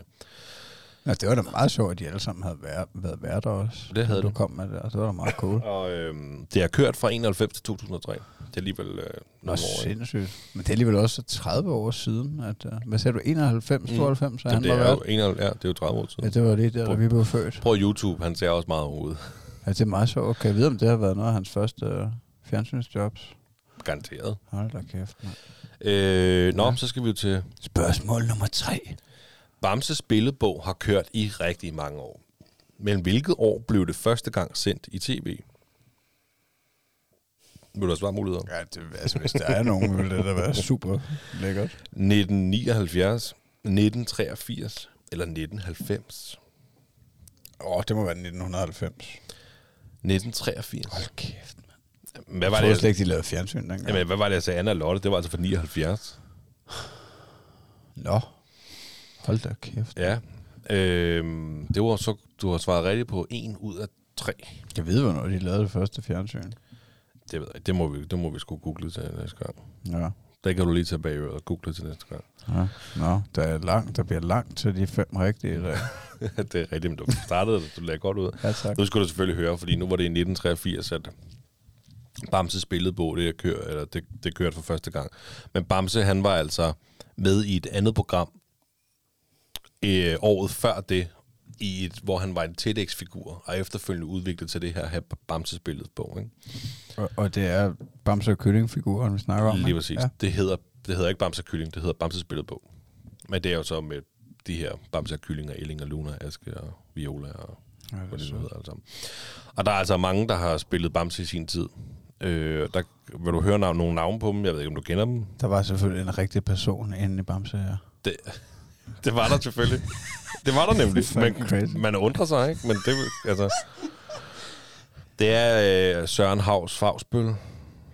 Ja, det var da meget sjovt, at de alle sammen havde været, været værter også. Det havde du det. kom med det, og det var da meget cool. Og øhm, det har kørt fra 91 til 2003. Det er alligevel øh, Nå, år. sindssygt. Men det er alligevel også 30 år siden, at... Uh, hvad sagde du? 91, Mm. 92, så Det, han det, var er jo, 91, ja, det er jo 30 år siden. Ja, det var lige der, da Prøv- vi blev født. Prøv YouTube, han ser også meget ud. Ja, det er meget sjovt. Kan jeg vide, om det har været noget af hans første uh, fjernsynsjobs? Garanteret. Hold da kæft, man. Øh, nå, så skal vi jo til... Spørgsmål nummer tre. Bamses billedbog har kørt i rigtig mange år. Men hvilket år blev det første gang sendt i tv? Vil du have svarmuligheder? Ja, det, altså, hvis der er nogen, vil det da være super lækkert. 1979, 1983 eller 1990? Åh, oh, det må være 1990. 1983. Hold kæft, mand. Hvad Jeg var troede det, slet ikke, de lavede fjernsyn dengang. Jamen, hvad var det, jeg sagde? Anna og Lotte, det var altså for 79. Nå. Hold da kæft. Ja. Øhm, det var så, du har svaret rigtigt på en ud af tre. Jeg ved, hvornår de lavede det første fjernsyn. Det ved jeg. Det må vi, det må vi sgu google til næste gang. Ja. Det kan du lige tage bag og google til næste gang. ja. Nå, der, er langt, der bliver langt til de fem rigtige. Der. det er rigtigt, men du startede, du lagde godt ud. Ja, tak. Nu skulle du selvfølgelig høre, fordi nu var det i 1983, at Bamse spillede på det, jeg kører, eller det, det kørte for første gang. Men Bamse, han var altså med i et andet program øh, året før det, i et, hvor han var en TEDx-figur, og efterfølgende udviklet til det her, her Bamse spillet på. Ikke? Og, og det er Bamse og Kyllingfiguren, vi snakker om. Lige ikke? præcis. Ja. Ja. Det, hedder, det hedder ikke Bamse og Kylling, det hedder Bamse spillet på. Men det er jo så med de her Bamse og Kyllinger, Elling og Luna, Aske og Viola og Ja, det hvad det nu hedder. Og der er altså mange, der har spillet Bamse i sin tid. Øh, der vil du høre navn, nogle navne på dem. Jeg ved ikke, om du kender dem. Der var selvfølgelig en rigtig person inde i Bamse her. Det, det var der selvfølgelig. Det var der nemlig. Man, crazy. man undrer sig, ikke? Men det, altså, det er øh, Søren Havs Favsbøl.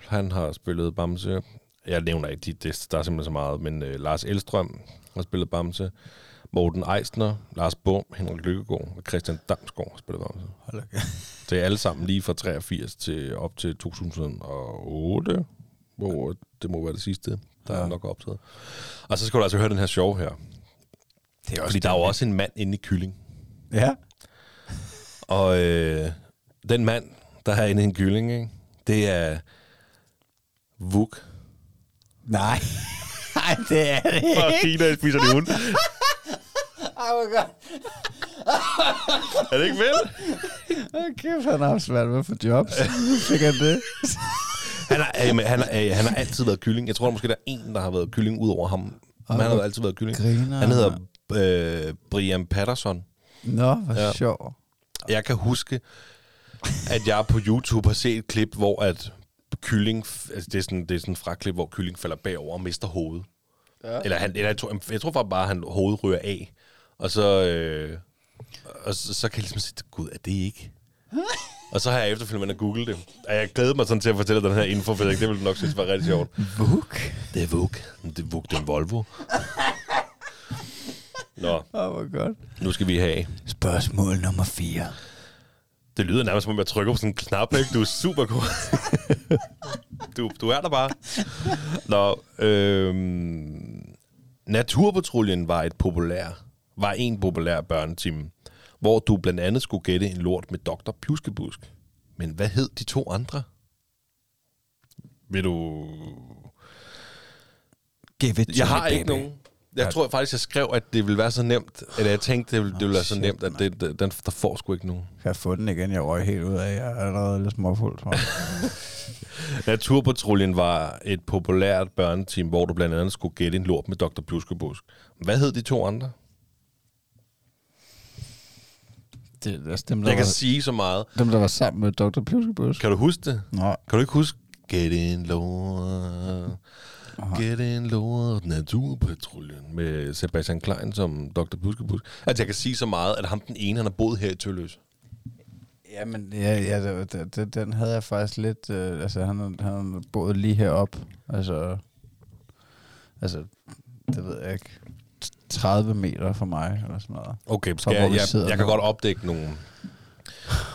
Han har spillet Bamse. Jeg nævner ikke, de, det, der er simpelthen så meget, men øh, Lars Elstrøm har spillet Bamse. Morten Eisner, Lars Bum, Henrik Lykkegaard og Christian Damsgaard har spillet Bamse. Hold. Det er alle sammen lige fra 83 til op til 2008, hvor det må være det sidste, der. Ja. er nok optaget. Og så skal du altså høre den her show her. Det er Fordi der er jo også en mand inde i kylling. Ja. Og øh, den mand, der er inde i en kylling, ikke? det er Vuk. Nej. Nej, det er det Og ikke. Kina spiser det hund. Ej, hvor godt. Er det ikke vel? Hold kæft, han har haft svært ved at få jobs. Fik han det? Han har, øh, han, har, øh, han har altid været kylling. Jeg tror måske, der er en, der har været kylling ud over ham. Men han har altid været kylling. griner. Han hedder øh, Brian Patterson. Nå, hvor Ja. ja. sjov. Jeg kan huske, at jeg på YouTube har set et klip, hvor at kylling, altså det er sådan, det er sådan et fraklip, hvor kylling falder bagover og mister hovedet. Ja. Eller, han, eller jeg, tror, jeg tror faktisk bare, at han hovedet ryger af. Og så, øh, og så, så kan jeg ligesom sige, gud, er det ikke? og så har jeg efterfølgende googlet det. Og jeg glæder mig sådan til at fortælle den her info, for det vil du nok synes var rigtig sjovt. Vuk. Det er Vuk. Det er Vuk, det er en Volvo. Nå, Åh, oh, hvor godt. nu skal vi have Spørgsmål nummer 4. Det lyder nærmest som om jeg trykker på sådan en knap, ikke? Du er super god. du, du er der bare. Nå, øhm, Naturpatruljen var et populær, var en populær børnetime, hvor du blandt andet skulle gætte en lort med Dr. Pjuskebusk. Men hvad hed de to andre? Vil du... Give it Jeg har ikke baby. nogen. Jeg tror faktisk, jeg skrev, at det ville være så nemt, eller jeg tænkte, det ville, det ville være så shit, nemt, at det, det, den, der får sgu ikke nogen. Kan jeg få den igen? Jeg røg helt ud af. Jeg er allerede lidt småfuld. Naturpatruljen var et populært børneteam, hvor du blandt andet skulle gætte en lort med Dr. Pluskebusk. Hvad hed de to andre? det, altså, dem, der Jeg kan var, sige så meget. dem, der var sammen med Dr. Pluskebusk. Kan du huske det? Nej. Kan du ikke huske? Gæt en Gæt en lort. Naturpatruljen. Med Sebastian Klein som Dr. Pluskebusk. Altså, jeg kan sige så meget, at ham den ene, han har boet her i Tølløs. Jamen, ja, ja det, det, den havde jeg faktisk lidt... Øh, altså, han, han boet lige herop. Altså, altså, det ved jeg ikke. 30 meter fra mig, eller sådan noget. Okay, Så hvor jeg, jeg, jeg kan godt opdække nogle,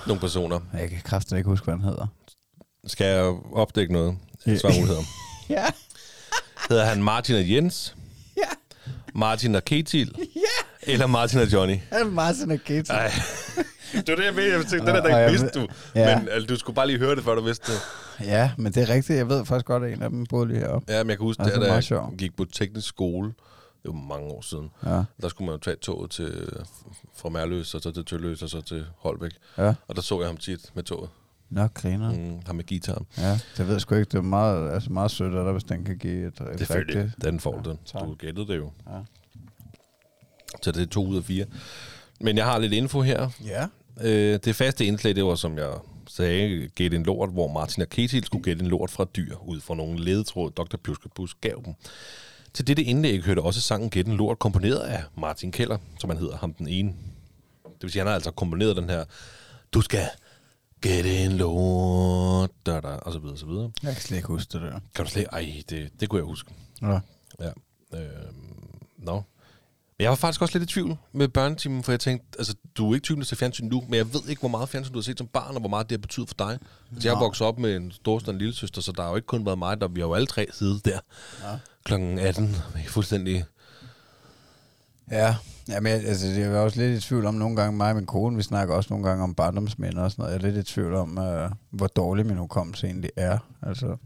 nogle personer. Jeg kan kraften ikke huske, hvad han hedder. Skal jeg opdække noget? Ja. Svarmuligheder. Ja. Hedder han Martin og Jens? Ja. Martin og Ketil? Ja. Eller Martin og Johnny? Han er Martin og Katie. Nej. det var det, jeg ved. Jeg tænkte, den er der ikke vidste du. Ja. Men altså, du skulle bare lige høre det, før du vidste det. Ja, men det er rigtigt. Jeg ved faktisk godt, at en af dem boede lige heroppe. Ja, men jeg kan huske, Altså, der, da jeg gik på teknisk skole, det var mange år siden, Ja. der skulle man jo tage toget til, fra Mærløs, og så til Tølløs, og så til Holbæk. Ja. Og der så jeg ham tit med toget. Nå, griner. Mm. Ham med gitaren. Ja, det ved jeg sgu ikke. Det er meget, altså meget sødt af dig, hvis den kan give et, Det jeg. rigtigt. Den får Ja, den. tak. Du gættede det jo. Ja. Så det er to ud af fire. Men jeg har lidt info her. Ja. Øh, det faste indslag, det var, som jeg sagde, gætte en lort, hvor Martin og Ketil skulle gætte en lort fra dyr, ud fra nogle ledetråd, Dr. Pjuskebus gav dem. Til dette indlæg hørte også sangen Gæt en lort, komponeret af Martin Keller, som han hedder ham den ene. vil sige, han har altså komponeret den her, du skal get in lort, da, da, og så videre, og så videre. Jeg kan slet ikke huske det der. Kan du slet, ej, det, det kunne jeg huske. Ja. Ja. Øh, no. Men jeg var faktisk også lidt i tvivl med børnetimen, for jeg tænkte, altså, du er ikke typen, der ser fjernsyn nu, men jeg ved ikke, hvor meget fjernsyn du har set som barn, og hvor meget det har betydet for dig. Altså, jeg vokset op med en storsøster og en lille søster, så der har jo ikke kun været mig, der vi har jo alle tre siddet der Ja. klokken 18, fuldstændig Ja, ja men jeg, altså, jeg er også lidt i tvivl om nogle gange, mig og min kone, vi snakker også nogle gange om barndomsminder og sådan noget. Jeg er lidt i tvivl om, uh, hvor dårlig min hukommelse egentlig er. Altså,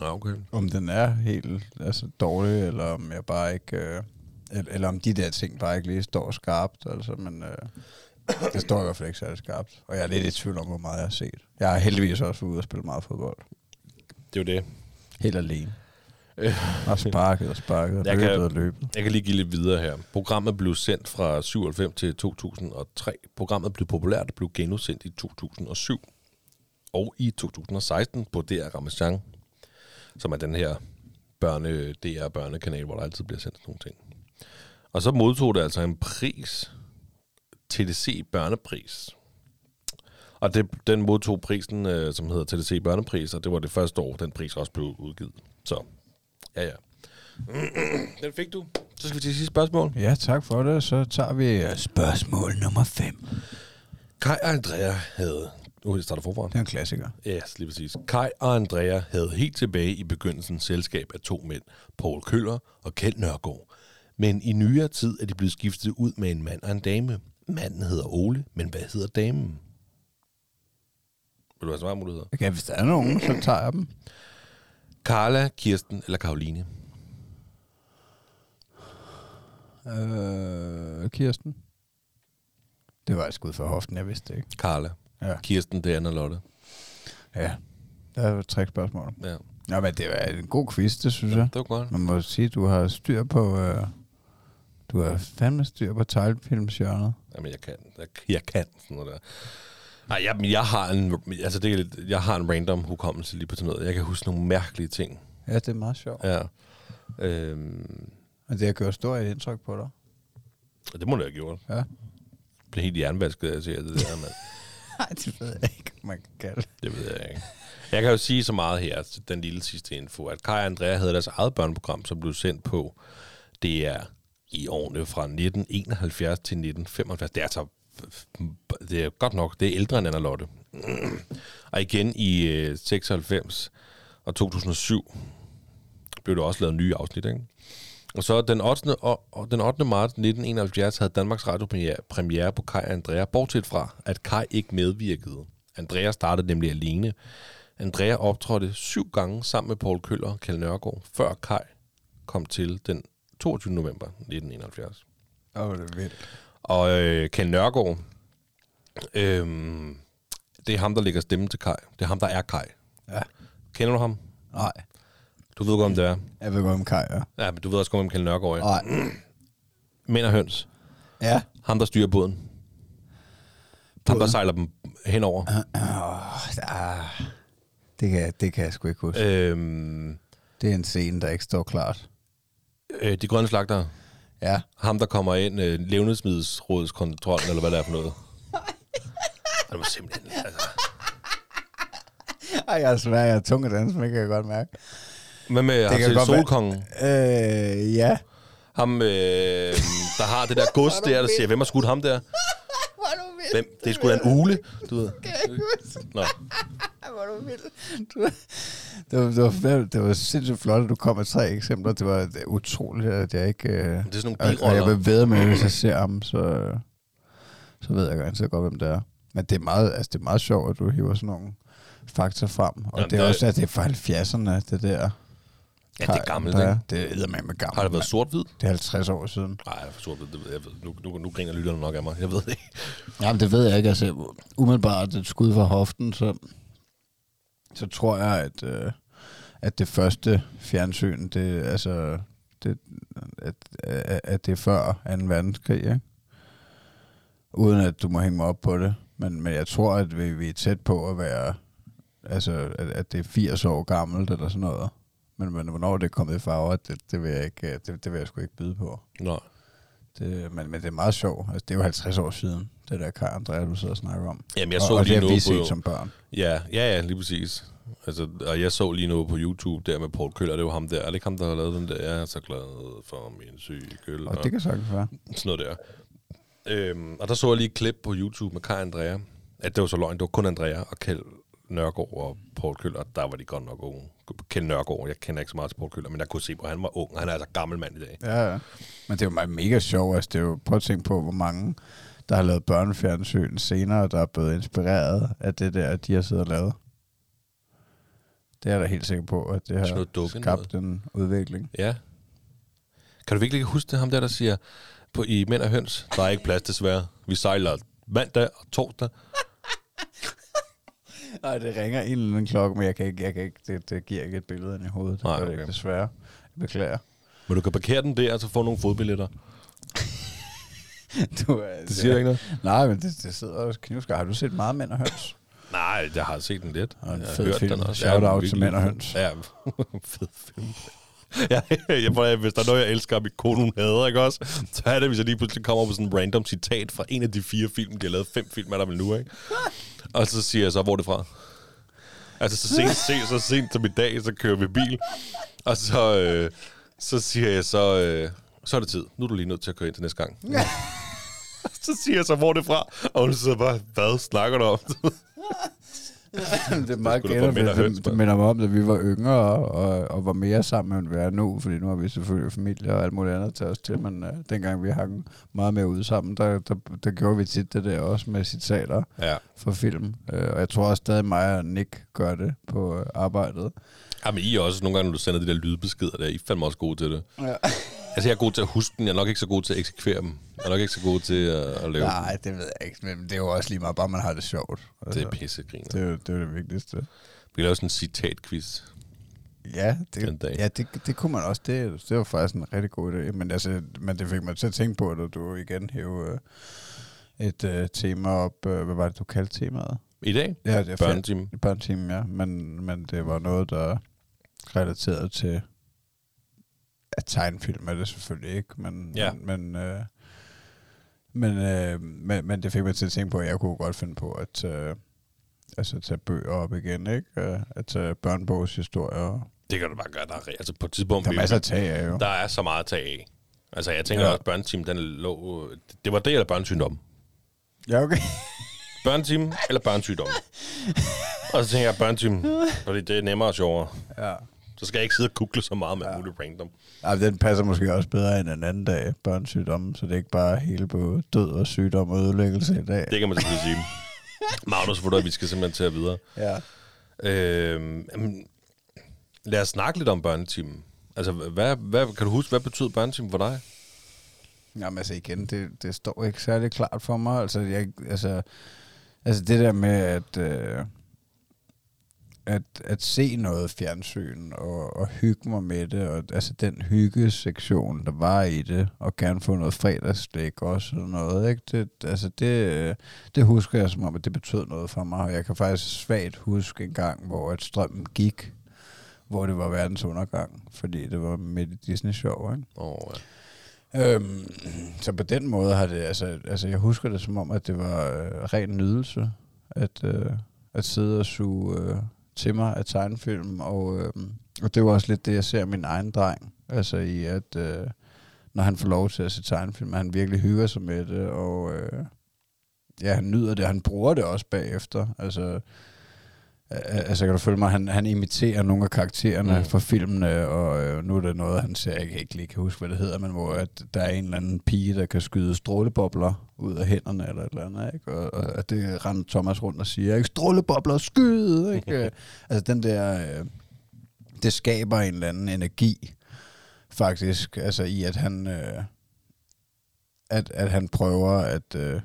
Ja, okay. om den er helt altså, dårlig, eller om jeg bare ikke... Uh, eller, eller om de der ting bare ikke lige står skarpt. Altså, men uh, det står i hvert fald ikke særlig skarpt. Og jeg er lidt i tvivl om, hvor meget jeg har set. Jeg har heldigvis også været ude og spille meget fodbold. Det er jo det. Helt alene. Og sparket og sparket og Jeg løbet kan- og løbet. Jeg kan lige give lidt videre her. Programmet blev sendt fra 97 til 2003. Programmet blev populært og blev genudsendt i 2007. Og i 2016 på DR Ramachan, som er den her børne, DR børnekanal, hvor der altid bliver sendt nogle ting. Og så modtog det altså en pris, TDC Børnepris. Og det, den modtog prisen, øh, som hedder TDC Børnepris, og det var det første år, den pris også blev udgivet. Så, ja ja. Den fik du. Så skal vi til sidste spørgsmål. Ja, tak for det. Så tager vi øh, spørgsmål nummer 5. Kai og Andrea havde... Nu starter forfra. Det er en klassiker. Ja, yes, lige præcis. Kai og Andrea havde helt tilbage i begyndelsen selskab af to mænd, Paul Køller og Kjeld Nørgaard. Men i nyere tid er de blevet skiftet ud med en mand og en dame. Manden hedder Ole, men hvad hedder damen? Vil du have svarmuligheder? Okay, hvis der er nogen, så tager jeg dem. Carla, Kirsten eller Karoline? Øh, Kirsten. Det var et skud for hoften, jeg vidste det ikke. Carla. Ja, Kirsten, det er Anna Lotte. ja. Der er tre spørgsmål. Ja, Nå, men det var en god quiz, det synes jeg. det var godt. Man må sige, du har styr på... Øh, du har fandme styr på tegnefilmsjørnet. Jamen, jeg kan. Jeg, jeg kan sådan noget der. Nej, jeg, men jeg har en, altså det er jeg har en random hukommelse lige på sådan noget. Jeg kan huske nogle mærkelige ting. Ja, det er meget sjovt. Ja. Øhm, Og det har gjort stort indtryk på dig. og det må det have gjort. Ja. Jeg blev helt jernvasket, af at se det der, mand. Nej, det ved jeg ikke, man kan kalde det. Det ved jeg ikke. Jeg kan jo sige så meget her, den lille sidste info, at Kai og Andrea havde deres eget børneprogram, som blev sendt på DR i årene fra 1971 til 1975. Det er altså det er godt nok, det er ældre end Anna Lotte. Og igen i øh, 96 og 2007 blev der også lavet nye afsnit, ikke? Og så den 8. Og, og den 8. marts 1971 havde Danmarks Radio premiere, premiere på Kai og Andrea, bortset fra, at Kai ikke medvirkede. Andrea startede nemlig alene. Andrea optrådte syv gange sammen med Paul Køller og Kjell Nørgaard, før Kai kom til den 22. november 1971. Åh, oh, det er vildt. Og øh, Kjell Nørgaard, øh, det er ham, der lægger stemme til Kai. Det er ham, der er Kai. Ja. Kender du ham? Nej, Du ved godt, om det er. jeg ved godt om Kaj, ja. Ja, men du ved også godt, om Kjell Nørgaard er. Nej. Mænd og høns. Ja. Ham, der styrer båden. Ham, der sejler dem henover. Ah, det, kan, det kan jeg sgu ikke huske. Øhm, Det er en scene, der ikke står klart. øh, de grønne slagter. Ja. Ham, der kommer ind, øh, levnedsmiddelsrådskontrollen, eller hvad det er for noget. Det var simpelthen... Altså. Ej, jeg er svær, jeg er tung at danse, men det kan jeg godt mærke. Hvad med ham til godt være- Solkongen? Øh, ja. Ham, øh, der har det der gods der, der siger, hvem har skudt ham der? Hvor er du vild. Hvem? Det er sgu da en ule, du ved. Kan jeg huske? Nå. Hvor er du vild. Du, det, var, det, var, det var sindssygt flot, at du kom med tre eksempler. Det var det utroligt, at jeg ikke... Øh, Det er sådan nogle og, og jeg biroller. vil ved med, at hvis jeg ser ham, så, så ved jeg ganske godt, hvem det er. Men det er meget, altså, det er meget sjovt, at du hiver sådan nogle fakta frem. Og Jamen, det er der- også, at det er fra 70'erne, det der. Ja, det er gammelt, ikke? er. Det er eddermame med gammelt. Har det været sort-hvid? Det er 50 år siden. Nej, forstår det. ved jeg. Nu, nu, nu griner lytterne nok af mig. Jeg ved det ikke. Jamen, det ved jeg ikke. Altså, umiddelbart et skud fra hoften, så, så tror jeg, at, øh, at det første fjernsyn, det, altså, det, at, at, at det er før 2. verdenskrig, ikke? Uden at du må hænge mig op på det. Men, men jeg tror, at vi, vi er tæt på at være, altså, at, at det er 80 år gammelt eller sådan noget. Men, men hvornår det er kommet i farver, det, det, vil jeg ikke, det, det vil jeg sgu ikke byde på. Nå. Det, men, men det er meget sjovt. Altså, det er jo 50 år siden, det der Kai Andrea, du sidder og snakker om. Jamen, jeg og, så og lige det har vi set på... som børn. Ja, ja, ja, lige præcis. Altså, og jeg så lige noget på YouTube der med Paul Køller, det var ham der. Er det ikke ham, der har lavet den der? Jeg er så glad for min cykel. Og det kan sagtens være. sådan noget der. Øhm, og der så jeg lige et klip på YouTube med Kai Andrea. At det var så løgn, det var kun Andrea og Kjeld Nørgaard og Paul Køller. Der var de godt nok unge. Kjeld Nørgaard, jeg kender ikke så meget til Paul Køller, men jeg kunne se på, at han var ung. Han er altså gammel mand i dag. Ja, ja. Men det er jo meget mega sjovt. Altså, det er jo, prøv at tænke på, hvor mange, der har lavet børnefjernsyn senere, der er blevet inspireret af det der, de har siddet og lavet. Det er jeg da helt sikker på, at det har noget skabt en udvikling. Ja. Kan du virkelig ikke huske det, ham der, der siger på, i Mænd og Høns, der er ikke plads desværre. Vi sejler mandag og torsdag. Nej, det ringer en eller anden klokke, men jeg kan ikke, jeg kan ikke, det, det giver ikke et billede ind i hovedet. Det Nej, gør det okay. ikke, desværre. Jeg beklager. Men du kan parkere den der, og så få nogle fodbilletter. Du, er, Det siger ikke noget? Nej, men det, det sidder også knivskar. Har du set meget Mænd og Høns? Nej, jeg har set den lidt. Og en jeg har fed hørt film. Den også. Shout Ja, out til Mænd og. Høns. Ja, fed film. Ja, jeg, jeg, hvis der er noget, jeg elsker, og min kone hun hader, ikke også? Så er det, hvis jeg lige pludselig kommer på sådan en random citat fra en af de fire film, de har lavet fem film, er der nu, ikke? Og så siger jeg så, hvor er det fra? Altså, så sent, se, så sent som i dag, så kører vi bil, og så, øh, så siger jeg så, øh, så er det tid. Nu er du lige nødt til at køre ind til næste gang. så siger jeg så, hvor er det fra? Og hun sidder bare, hvad snakker du om? det er meget. Høns, Det, det minder mig om, da vi var yngre og, og, og var mere sammen, end vi er nu, fordi nu har vi selvfølgelig familie og alt muligt andet til os til, men uh, dengang vi hang meget mere ude sammen, der, der, der gjorde vi tit det der også med citater ja. for film. Uh, og jeg tror også stadig mig og Nick gør det på uh, arbejdet. Jamen, I er også nogle gange, når du sender de der lydbeskeder der, I er fandme også gode til det. Ja. Altså, jeg er god til at huske den, jeg er nok ikke så god til at eksekvere dem. Jeg er nok ikke så god til at, at lave Nej, det ved jeg ikke, men det er jo også lige meget, bare man har det sjovt. dem. Det er pissegriner. det, er, jo- det er jo det vigtigste. Vi kan lave sådan en citatquiz. Ja, det, ja det, det kunne man også. Det, det var faktisk en rigtig god idé. Men, altså, men det fik mig til at tænke på, at du igen hæve øh, et øh, tema op. Øh, hvad var det, du kaldte temaet? I dag? Ja, det er Børnetime. Børnetime, ja. Men, men det var noget, der relateret til at tegnefilm er det selvfølgelig ikke, men, Ja. men, men, øh, men, øh, men, men det fik mig til at tænke på, at jeg kunne godt finde på at øh, altså, tage bøger op igen, ikke? Øh, At tage børnebogshistorier. Det kan du bare gøre. Der er, altså, på et tidspunkt... Der er masser at tage af, jo. der er så meget at tage af. Altså, jeg tænker ja. også, børneteam, den lå... Det var det eller børnesygdom. Ja, okay. Børneteam eller børnesygdom. og så tænker jeg, børneteam, fordi det er nemmere og sjovere. Ja. Så skal jeg ikke sidde og google så meget med Ja. ja. muligt random. Ej, den passer måske også bedre end en anden dag, børnesygdomme, så det er ikke bare hele på død og sygdom og ødelæggelse i dag. Det kan man selvfølgelig sige. Magnus, for vi skal simpelthen til at videre. Ja. Jamen, lad os snakke lidt om børnetimen. Altså, hvad, hvad, kan du huske, hvad betyder børnetimen for dig? Jamen altså igen, det, det står ikke særlig klart for mig. Altså, jeg, altså, altså det der med at, øh, at, at se noget fjernsyn og, og hygge mig med det, og altså den hyggesektion, der var i det, og gerne få noget fredagslæg også og noget, ikke? Det, altså det, det husker jeg som om, at det betød noget for mig, og jeg kan faktisk svagt huske en gang, hvor at strømmen gik, hvor det var verdens undergang, fordi det var midt i Disney-show, ikke? Oh, ja. Øhm, så på den måde har det, altså, altså jeg husker det som om, at det var øh, ren nydelse, at, øh, at sidde og suge øh, til mig af tegnefilm, og, øh, og det var også lidt det, jeg ser min egen dreng, altså i at, øh, når han får lov til at se tegnefilm, at han virkelig hygger sig med det, og øh, ja, han nyder det, han bruger det også bagefter, altså Altså kan du følge mig, han, han imiterer nogle af karaktererne Mm. fra filmene, og øh, nu er det noget, han ser, jeg kan ikke lige kan huske, hvad det hedder, men hvor at der er en eller anden pige, der kan skyde strålebobler ud af hænderne eller et eller andet, ikke? Og, og at det render Thomas rundt og siger, ikke? Strålebobler, skyd! Ikke? Øh, altså den der, øh, det skaber en eller anden energi, faktisk, altså i at han, øh, at, at han prøver at, øh,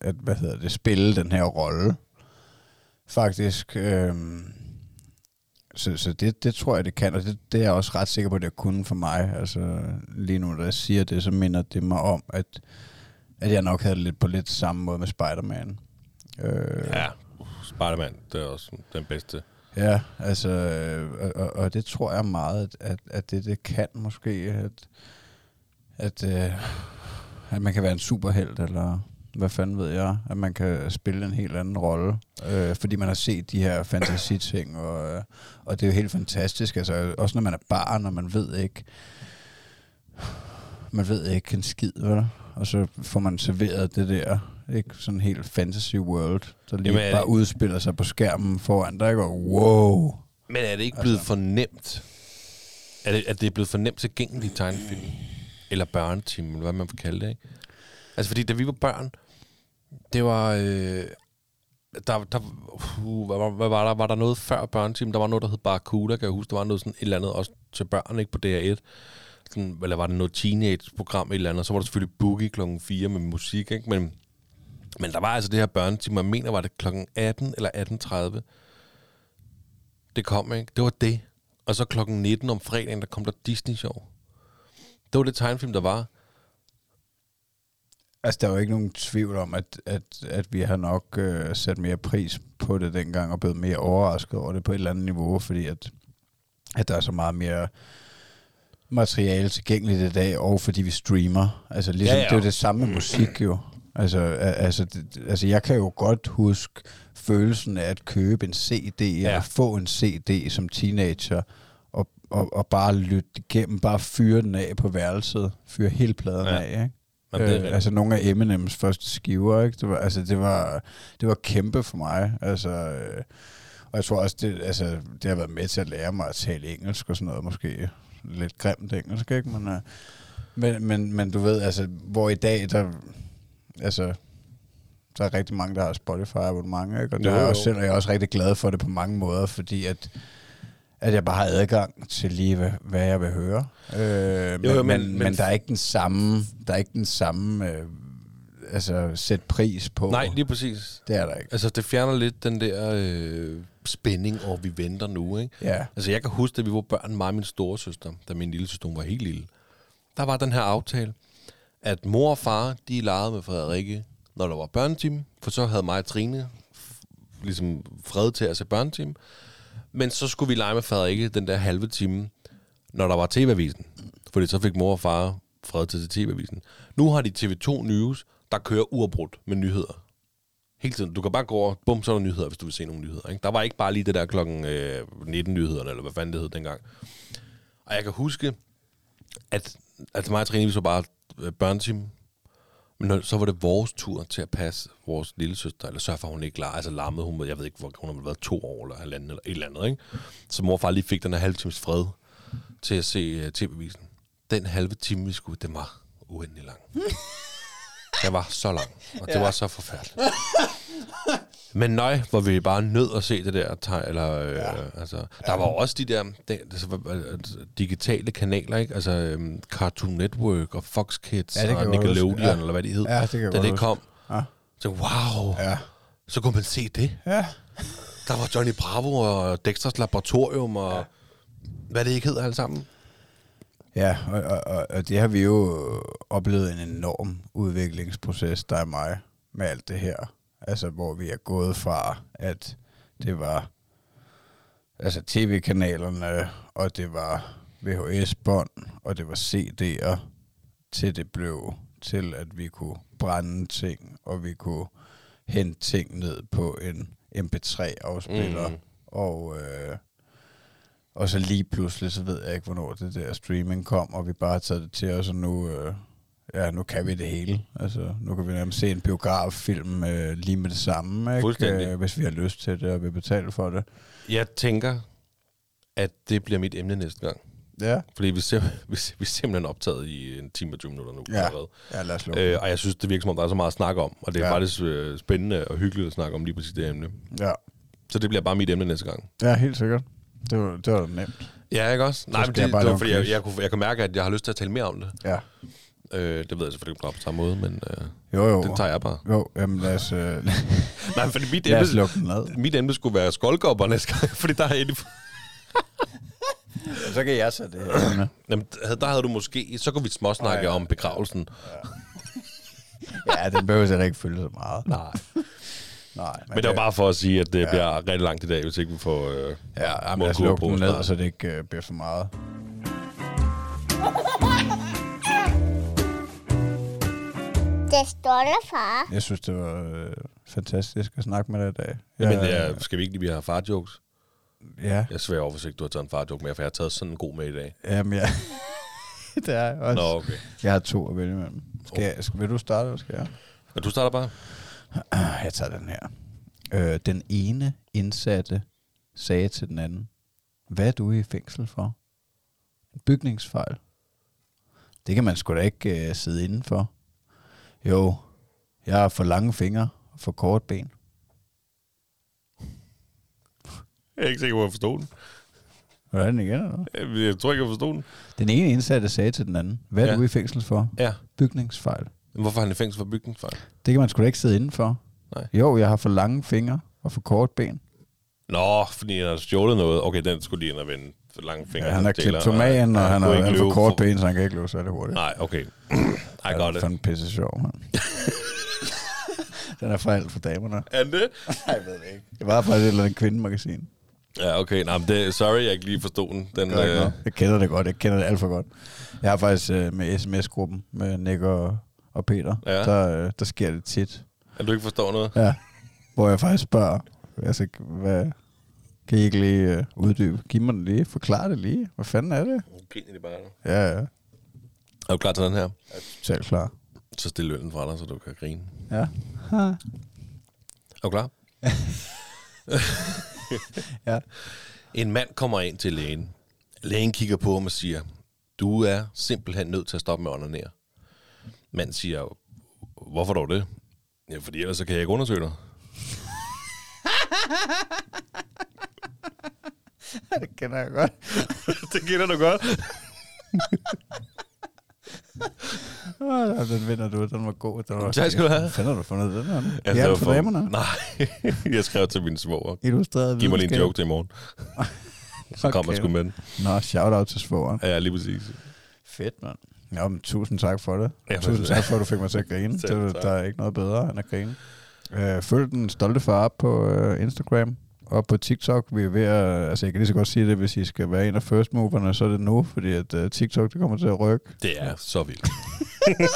at, hvad hedder det, spille den her rolle, faktisk. Øhm, så så det, det tror jeg, det kan, og det, det er jeg også ret sikker på, at det kunne for mig. Altså lige nu, når jeg siger det, så minder det mig om, at, at jeg nok havde lidt på lidt samme måde med Spider-Man. Øh, Ja, Spider-Man, det er også den bedste. Ja, altså, og, og, og det tror jeg meget, at, at, at det, det kan måske, at, at, øh, at man kan være en superhelt, eller hvad fanden ved jeg, at man kan spille en helt anden rolle, øh, fordi man har set de her fantasiting, og, øh, og det er jo helt fantastisk, altså også når man er barn, og man ved ikke, man ved ikke en skid, vel? og så får man serveret det der, ikke sådan helt fantasy world, der lige Jamen, bare det- udspiller sig på skærmen foran dig, og wow, Men er det ikke blevet altså. for nemt? Er det, er det blevet for nemt tilgængeligt tegnefilm? Eller børneteam, eller hvad man vil kalde det, ikke? Altså, fordi da vi var børn, det var... Øh, der, der, uh, hvad, var- hvad, var der? Var der noget før børneteam? Der var noget, der hed Barracuda, kan jeg huske. Der var noget sådan et eller andet også til børn, ikke? På DR1. Sådan, eller var det noget teenage-program et eller andet? Så var der selvfølgelig Boogie klokken 4 med musik, ikke? Men, men der var altså det her børneteam, jeg mener, var det klokken 18 eller 18.30. Det kom, ikke? Det var det. Og så klokken 19 om fredagen, der kom der Disney-show. Det var det tegnfilm, der var. Altså, der er jo ikke nogen tvivl om, at, at, at vi har nok øh, sat mere pris på det dengang, og blevet mere overrasket over det på et eller andet niveau, fordi at, at der er så meget mere materiale tilgængeligt i dag, og fordi vi streamer. Altså, ligesom, Ja, ja, det er jo det samme med musik jo. Altså, altså, altså, jeg kan jo godt huske følelsen af at købe en CD, ja. Eller få en CD som teenager, og, og, og bare lytte igennem, bare fyre den af på værelset, fyre hele pladen ja. af, ikke? Jamen, det er Øh, altså nogle af Eminems første skiver, ikke? Det var, altså, det var, det var kæmpe for mig. Altså, øh, og jeg tror også, det, altså, det har været med til at lære mig at tale engelsk og sådan noget, måske lidt grimt engelsk, ikke? Men, øh, men, men, men du ved, altså, hvor i dag, der, altså, der er rigtig mange, der har Spotify abonnement, ikke? Og det Jo, jo. også selv, og jeg er også rigtig glad for det på mange måder, fordi at, at jeg bare har adgang til lige, hvad, hvad jeg vil høre. Øh, men, jo, men, men- men, men- men, der er ikke den samme, der er ikke den samme, øh, altså, sæt pris på. Nej, lige præcis. Det er der ikke. Altså, det fjerner lidt den der øh, spænding, og vi venter nu, ikke? Ja. Altså, jeg kan huske, da vi var børn, mig og min store søster, da min lille søster var helt lille, der var den her aftale, at mor og far, de legede med Frederikke, når der var børneteam, for så havde mig og Trine ligesom fred til at se børneteam. Men så skulle vi lege med Frederikke den der halve time, når der var TV-avisen. Fordi så fik mor og far fred til TV-avisen. Nu har de TV2 News, der kører uafbrudt med nyheder. Hele tiden. Du kan bare gå over, bum, så er der nyheder, hvis du vil se nogle nyheder. Ikke? Der var ikke bare lige det der klokken øh, 19-nyhederne, eller hvad fanden det hed dengang. Og jeg kan huske, at, at mig og Trine, vi så bare øh, børneteam, men når, så var det vores tur til at passe vores lille søster, eller sørge for, at hun ikke larmede, altså larmede hun, jeg ved ikke, hvor hun har været to år, eller halvanden, eller et eller andet, ikke? Så mor og far lige fik den her halve times fred til at se øh, uh, tv-visen. Den halve time, vi skulle, den var uendelig lang. Den var så lang, og det var så forfærdeligt. Men nej, hvor vi bare nød at se det der tegn, eller øh, ja. altså, der var jo også de der de, altså, digitale kanaler, ikke? Altså øhm, Cartoon Network og Fox Kids Ja, og Nickelodeon. Ja. eller hvad de hed. Ja, det kan da det kom, Ja. så wow, Ja. så kunne man se det. Ja. Der var Johnny Bravo og Dexters Laboratorium og ja. hvad det ikke hed alle sammen. Ja, og, og, og, det har vi jo oplevet en enorm udviklingsproces, der er mig, med alt det her. Altså, hvor vi er gået fra, at det var altså tv-kanalerne, og det var VHS-bånd, og det var CD'er, til det blev til, at vi kunne brænde ting, og vi kunne hente ting ned på en MP3-afspiller, Mhm. mm. og... Øh, og så lige pludselig, så ved jeg ikke, hvornår det der streaming kom, og vi bare har taget det til os, og nu, øh, ja, nu kan vi det hele. Altså, nu kan vi nærmest se en biograffilm øh, lige med det samme, ikke? Øh, hvis vi har lyst til det, og vil betale for det. Jeg tænker, at det bliver mit emne næste gang. Ja. Fordi vi, sim- vi, vi er simpelthen optaget i en time og 20 minutter nu. Ja. allerede. Ja, lad os lukke. Øh, og jeg synes, det virker som om, der er så meget at snakke om. Og det er. Ja. faktisk øh, spændende og hyggeligt at snakke om lige præcis det emne. Ja. Så det bliver bare mit emne næste gang. ja, helt sikkert. Det var, det var nemt. Ja, ikke også? Nej, men det, det var lave fordi, jeg, jeg, kunne, jeg kan mærke, at jeg har lyst til at tale mere om det. Ja. Øh, det ved jeg selvfølgelig ikke på samme måde, men øh, Jo, jo. den tager jeg bare. Jo, jamen lad os, øh, Nej, fordi mit emne, mit emne skulle være skoldgopper næste gang, fordi der er et, Så kan jeg sætte det her. Jamen, der havde du måske... Så kunne vi småsnakke Ej, ja. om begravelsen. ja, den behøver jeg ikke følge så meget. Nej. Nej, Men det var bare for at sige, at det ja. bliver rigtig langt i dag, hvis ikke vi får... Øh, Ja, jamen, lad os målkurve lukke den ned, så det ikke øh, bliver for meget. det stolte far. Jeg synes, det var øh, fantastisk at snakke med dig i dag. Ja, men Jeg- ja, skal vi ikke lige vi har farjokes? Ja, Jeg svær over, hvis ikke du har taget en farjoke med, for jeg har taget sådan en god med i dag. jamen ja. det er jeg også. Nå, okay. Jeg har to at vælge imellem. Skal jeg, skal, vil du starte, eller skal jeg? Men du starter bare. Jeg tager den her. Øh, den ene indsatte sagde til den anden, hvad er du i fængsel for? En bygningsfejl. Det kan man sgu da ikke øh, sidde indenfor. Jo, jeg har for lange fingre og for kort ben. Jeg er ikke sikker på, at jeg forstod den. Hvordan igen? Eller? jeg tror ikke, jeg forstod den. Den ene indsatte sagde til den anden, hvad er Ja. du i fængsel for? Ja. Bygningsfejl. Hvorfor har han i fængsel for bygningsfejl? Det kan man sgu da ikke sidde indenfor. Nej. Jo, jeg har for lange fingre og for kort ben. Nå, fordi han har stjålet noget. Okay, den skulle lige ind og vende for lange fingre. Ja, han er kleptoman, og ja, han kunne har han for kort ben, så han kan ikke løbe særlig hurtigt. Nej, okay. Ej, Ja, godt det. det. er fandme pisse sjov, mand. Den er for alt for damerne. Er det? Nej, jeg ved det ikke. Det var faktisk et eller andet kvindemagasin. Ja, okay. Nej, men det, sorry, jeg ikke lige forstod den. den øh. Jeg kender det godt. Jeg kender det alt for godt. Jeg har faktisk øh, med sms-gruppen med Nick og, og Peter, Ja. der, øh, der sker det tit. at du ikke forstår noget? Ja. Hvor jeg faktisk spørger, altså, hvad, kan I ikke lige øh, uddybe? Giv mig den lige. Forklar det lige. Hvad fanden er det? Griner de bare. Ja, ja. Er du klar til den her? Selv klar. Så stil lønnen fra dig, så du kan grine. Ja. Ha. Er du klar? Ja. En mand kommer ind til lægen. Lægen kigger på ham og siger, du er simpelthen nødt til at stoppe med at onanere. Manden siger, hvorfor dog det? Ja, fordi ellers så kan jeg ikke undersøge dig. det kender jeg godt. det kender du godt. Ja, den vinder du. Den var god. Den var Tak skal du have. Har du fundet den her? Ja, Ja, det var det for damerne. Nej, jeg skrev til mine svogere. Illustreret Giv mig lige en joke til i morgen. Så kommer jeg sgu med den. Nå, shout-out til svogeren. Ja, lige præcis. Fedt, mand. Ja, men tusind tak for det. Ja, tusind tak for, at du fik mig til at grine. Selv det, der er ikke noget bedre end at grine. Øh, følg den stolte far på øh, Instagram og på TikTok. Vi er ved at, altså jeg kan lige så godt sige det, hvis I skal være en af first moverne, så er det nu, fordi at uh, TikTok det kommer til at rykke. Det er så vildt.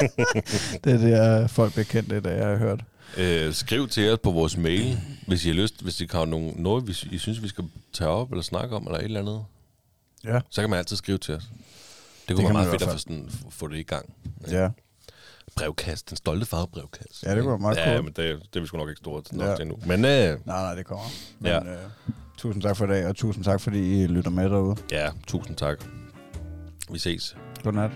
Det er det, uh, folk bliver kendt dag, jeg har hørt. Øh, skriv til os på vores mail, hvis I har lyst, hvis I har nogen, noget, hvis I synes, vi skal tage op eller snakke om, eller et eller andet. Ja. Så kan man altid skrive til os. Det kan kunne være man meget fedt at få, sådan, få- det i gang. Ja. Brevkast, den stolte farvebrevkast. Ja, det kunne være meget Ja, cool. men det, det er vi sgu nok ikke store nok Ja. til endnu. Men øh, Nej, nej, det kommer. Men, Ja. øh, tusind tak for i dag, og tusind tak, fordi I lytter med derude. ja, tusind tak. Vi ses. Godnat.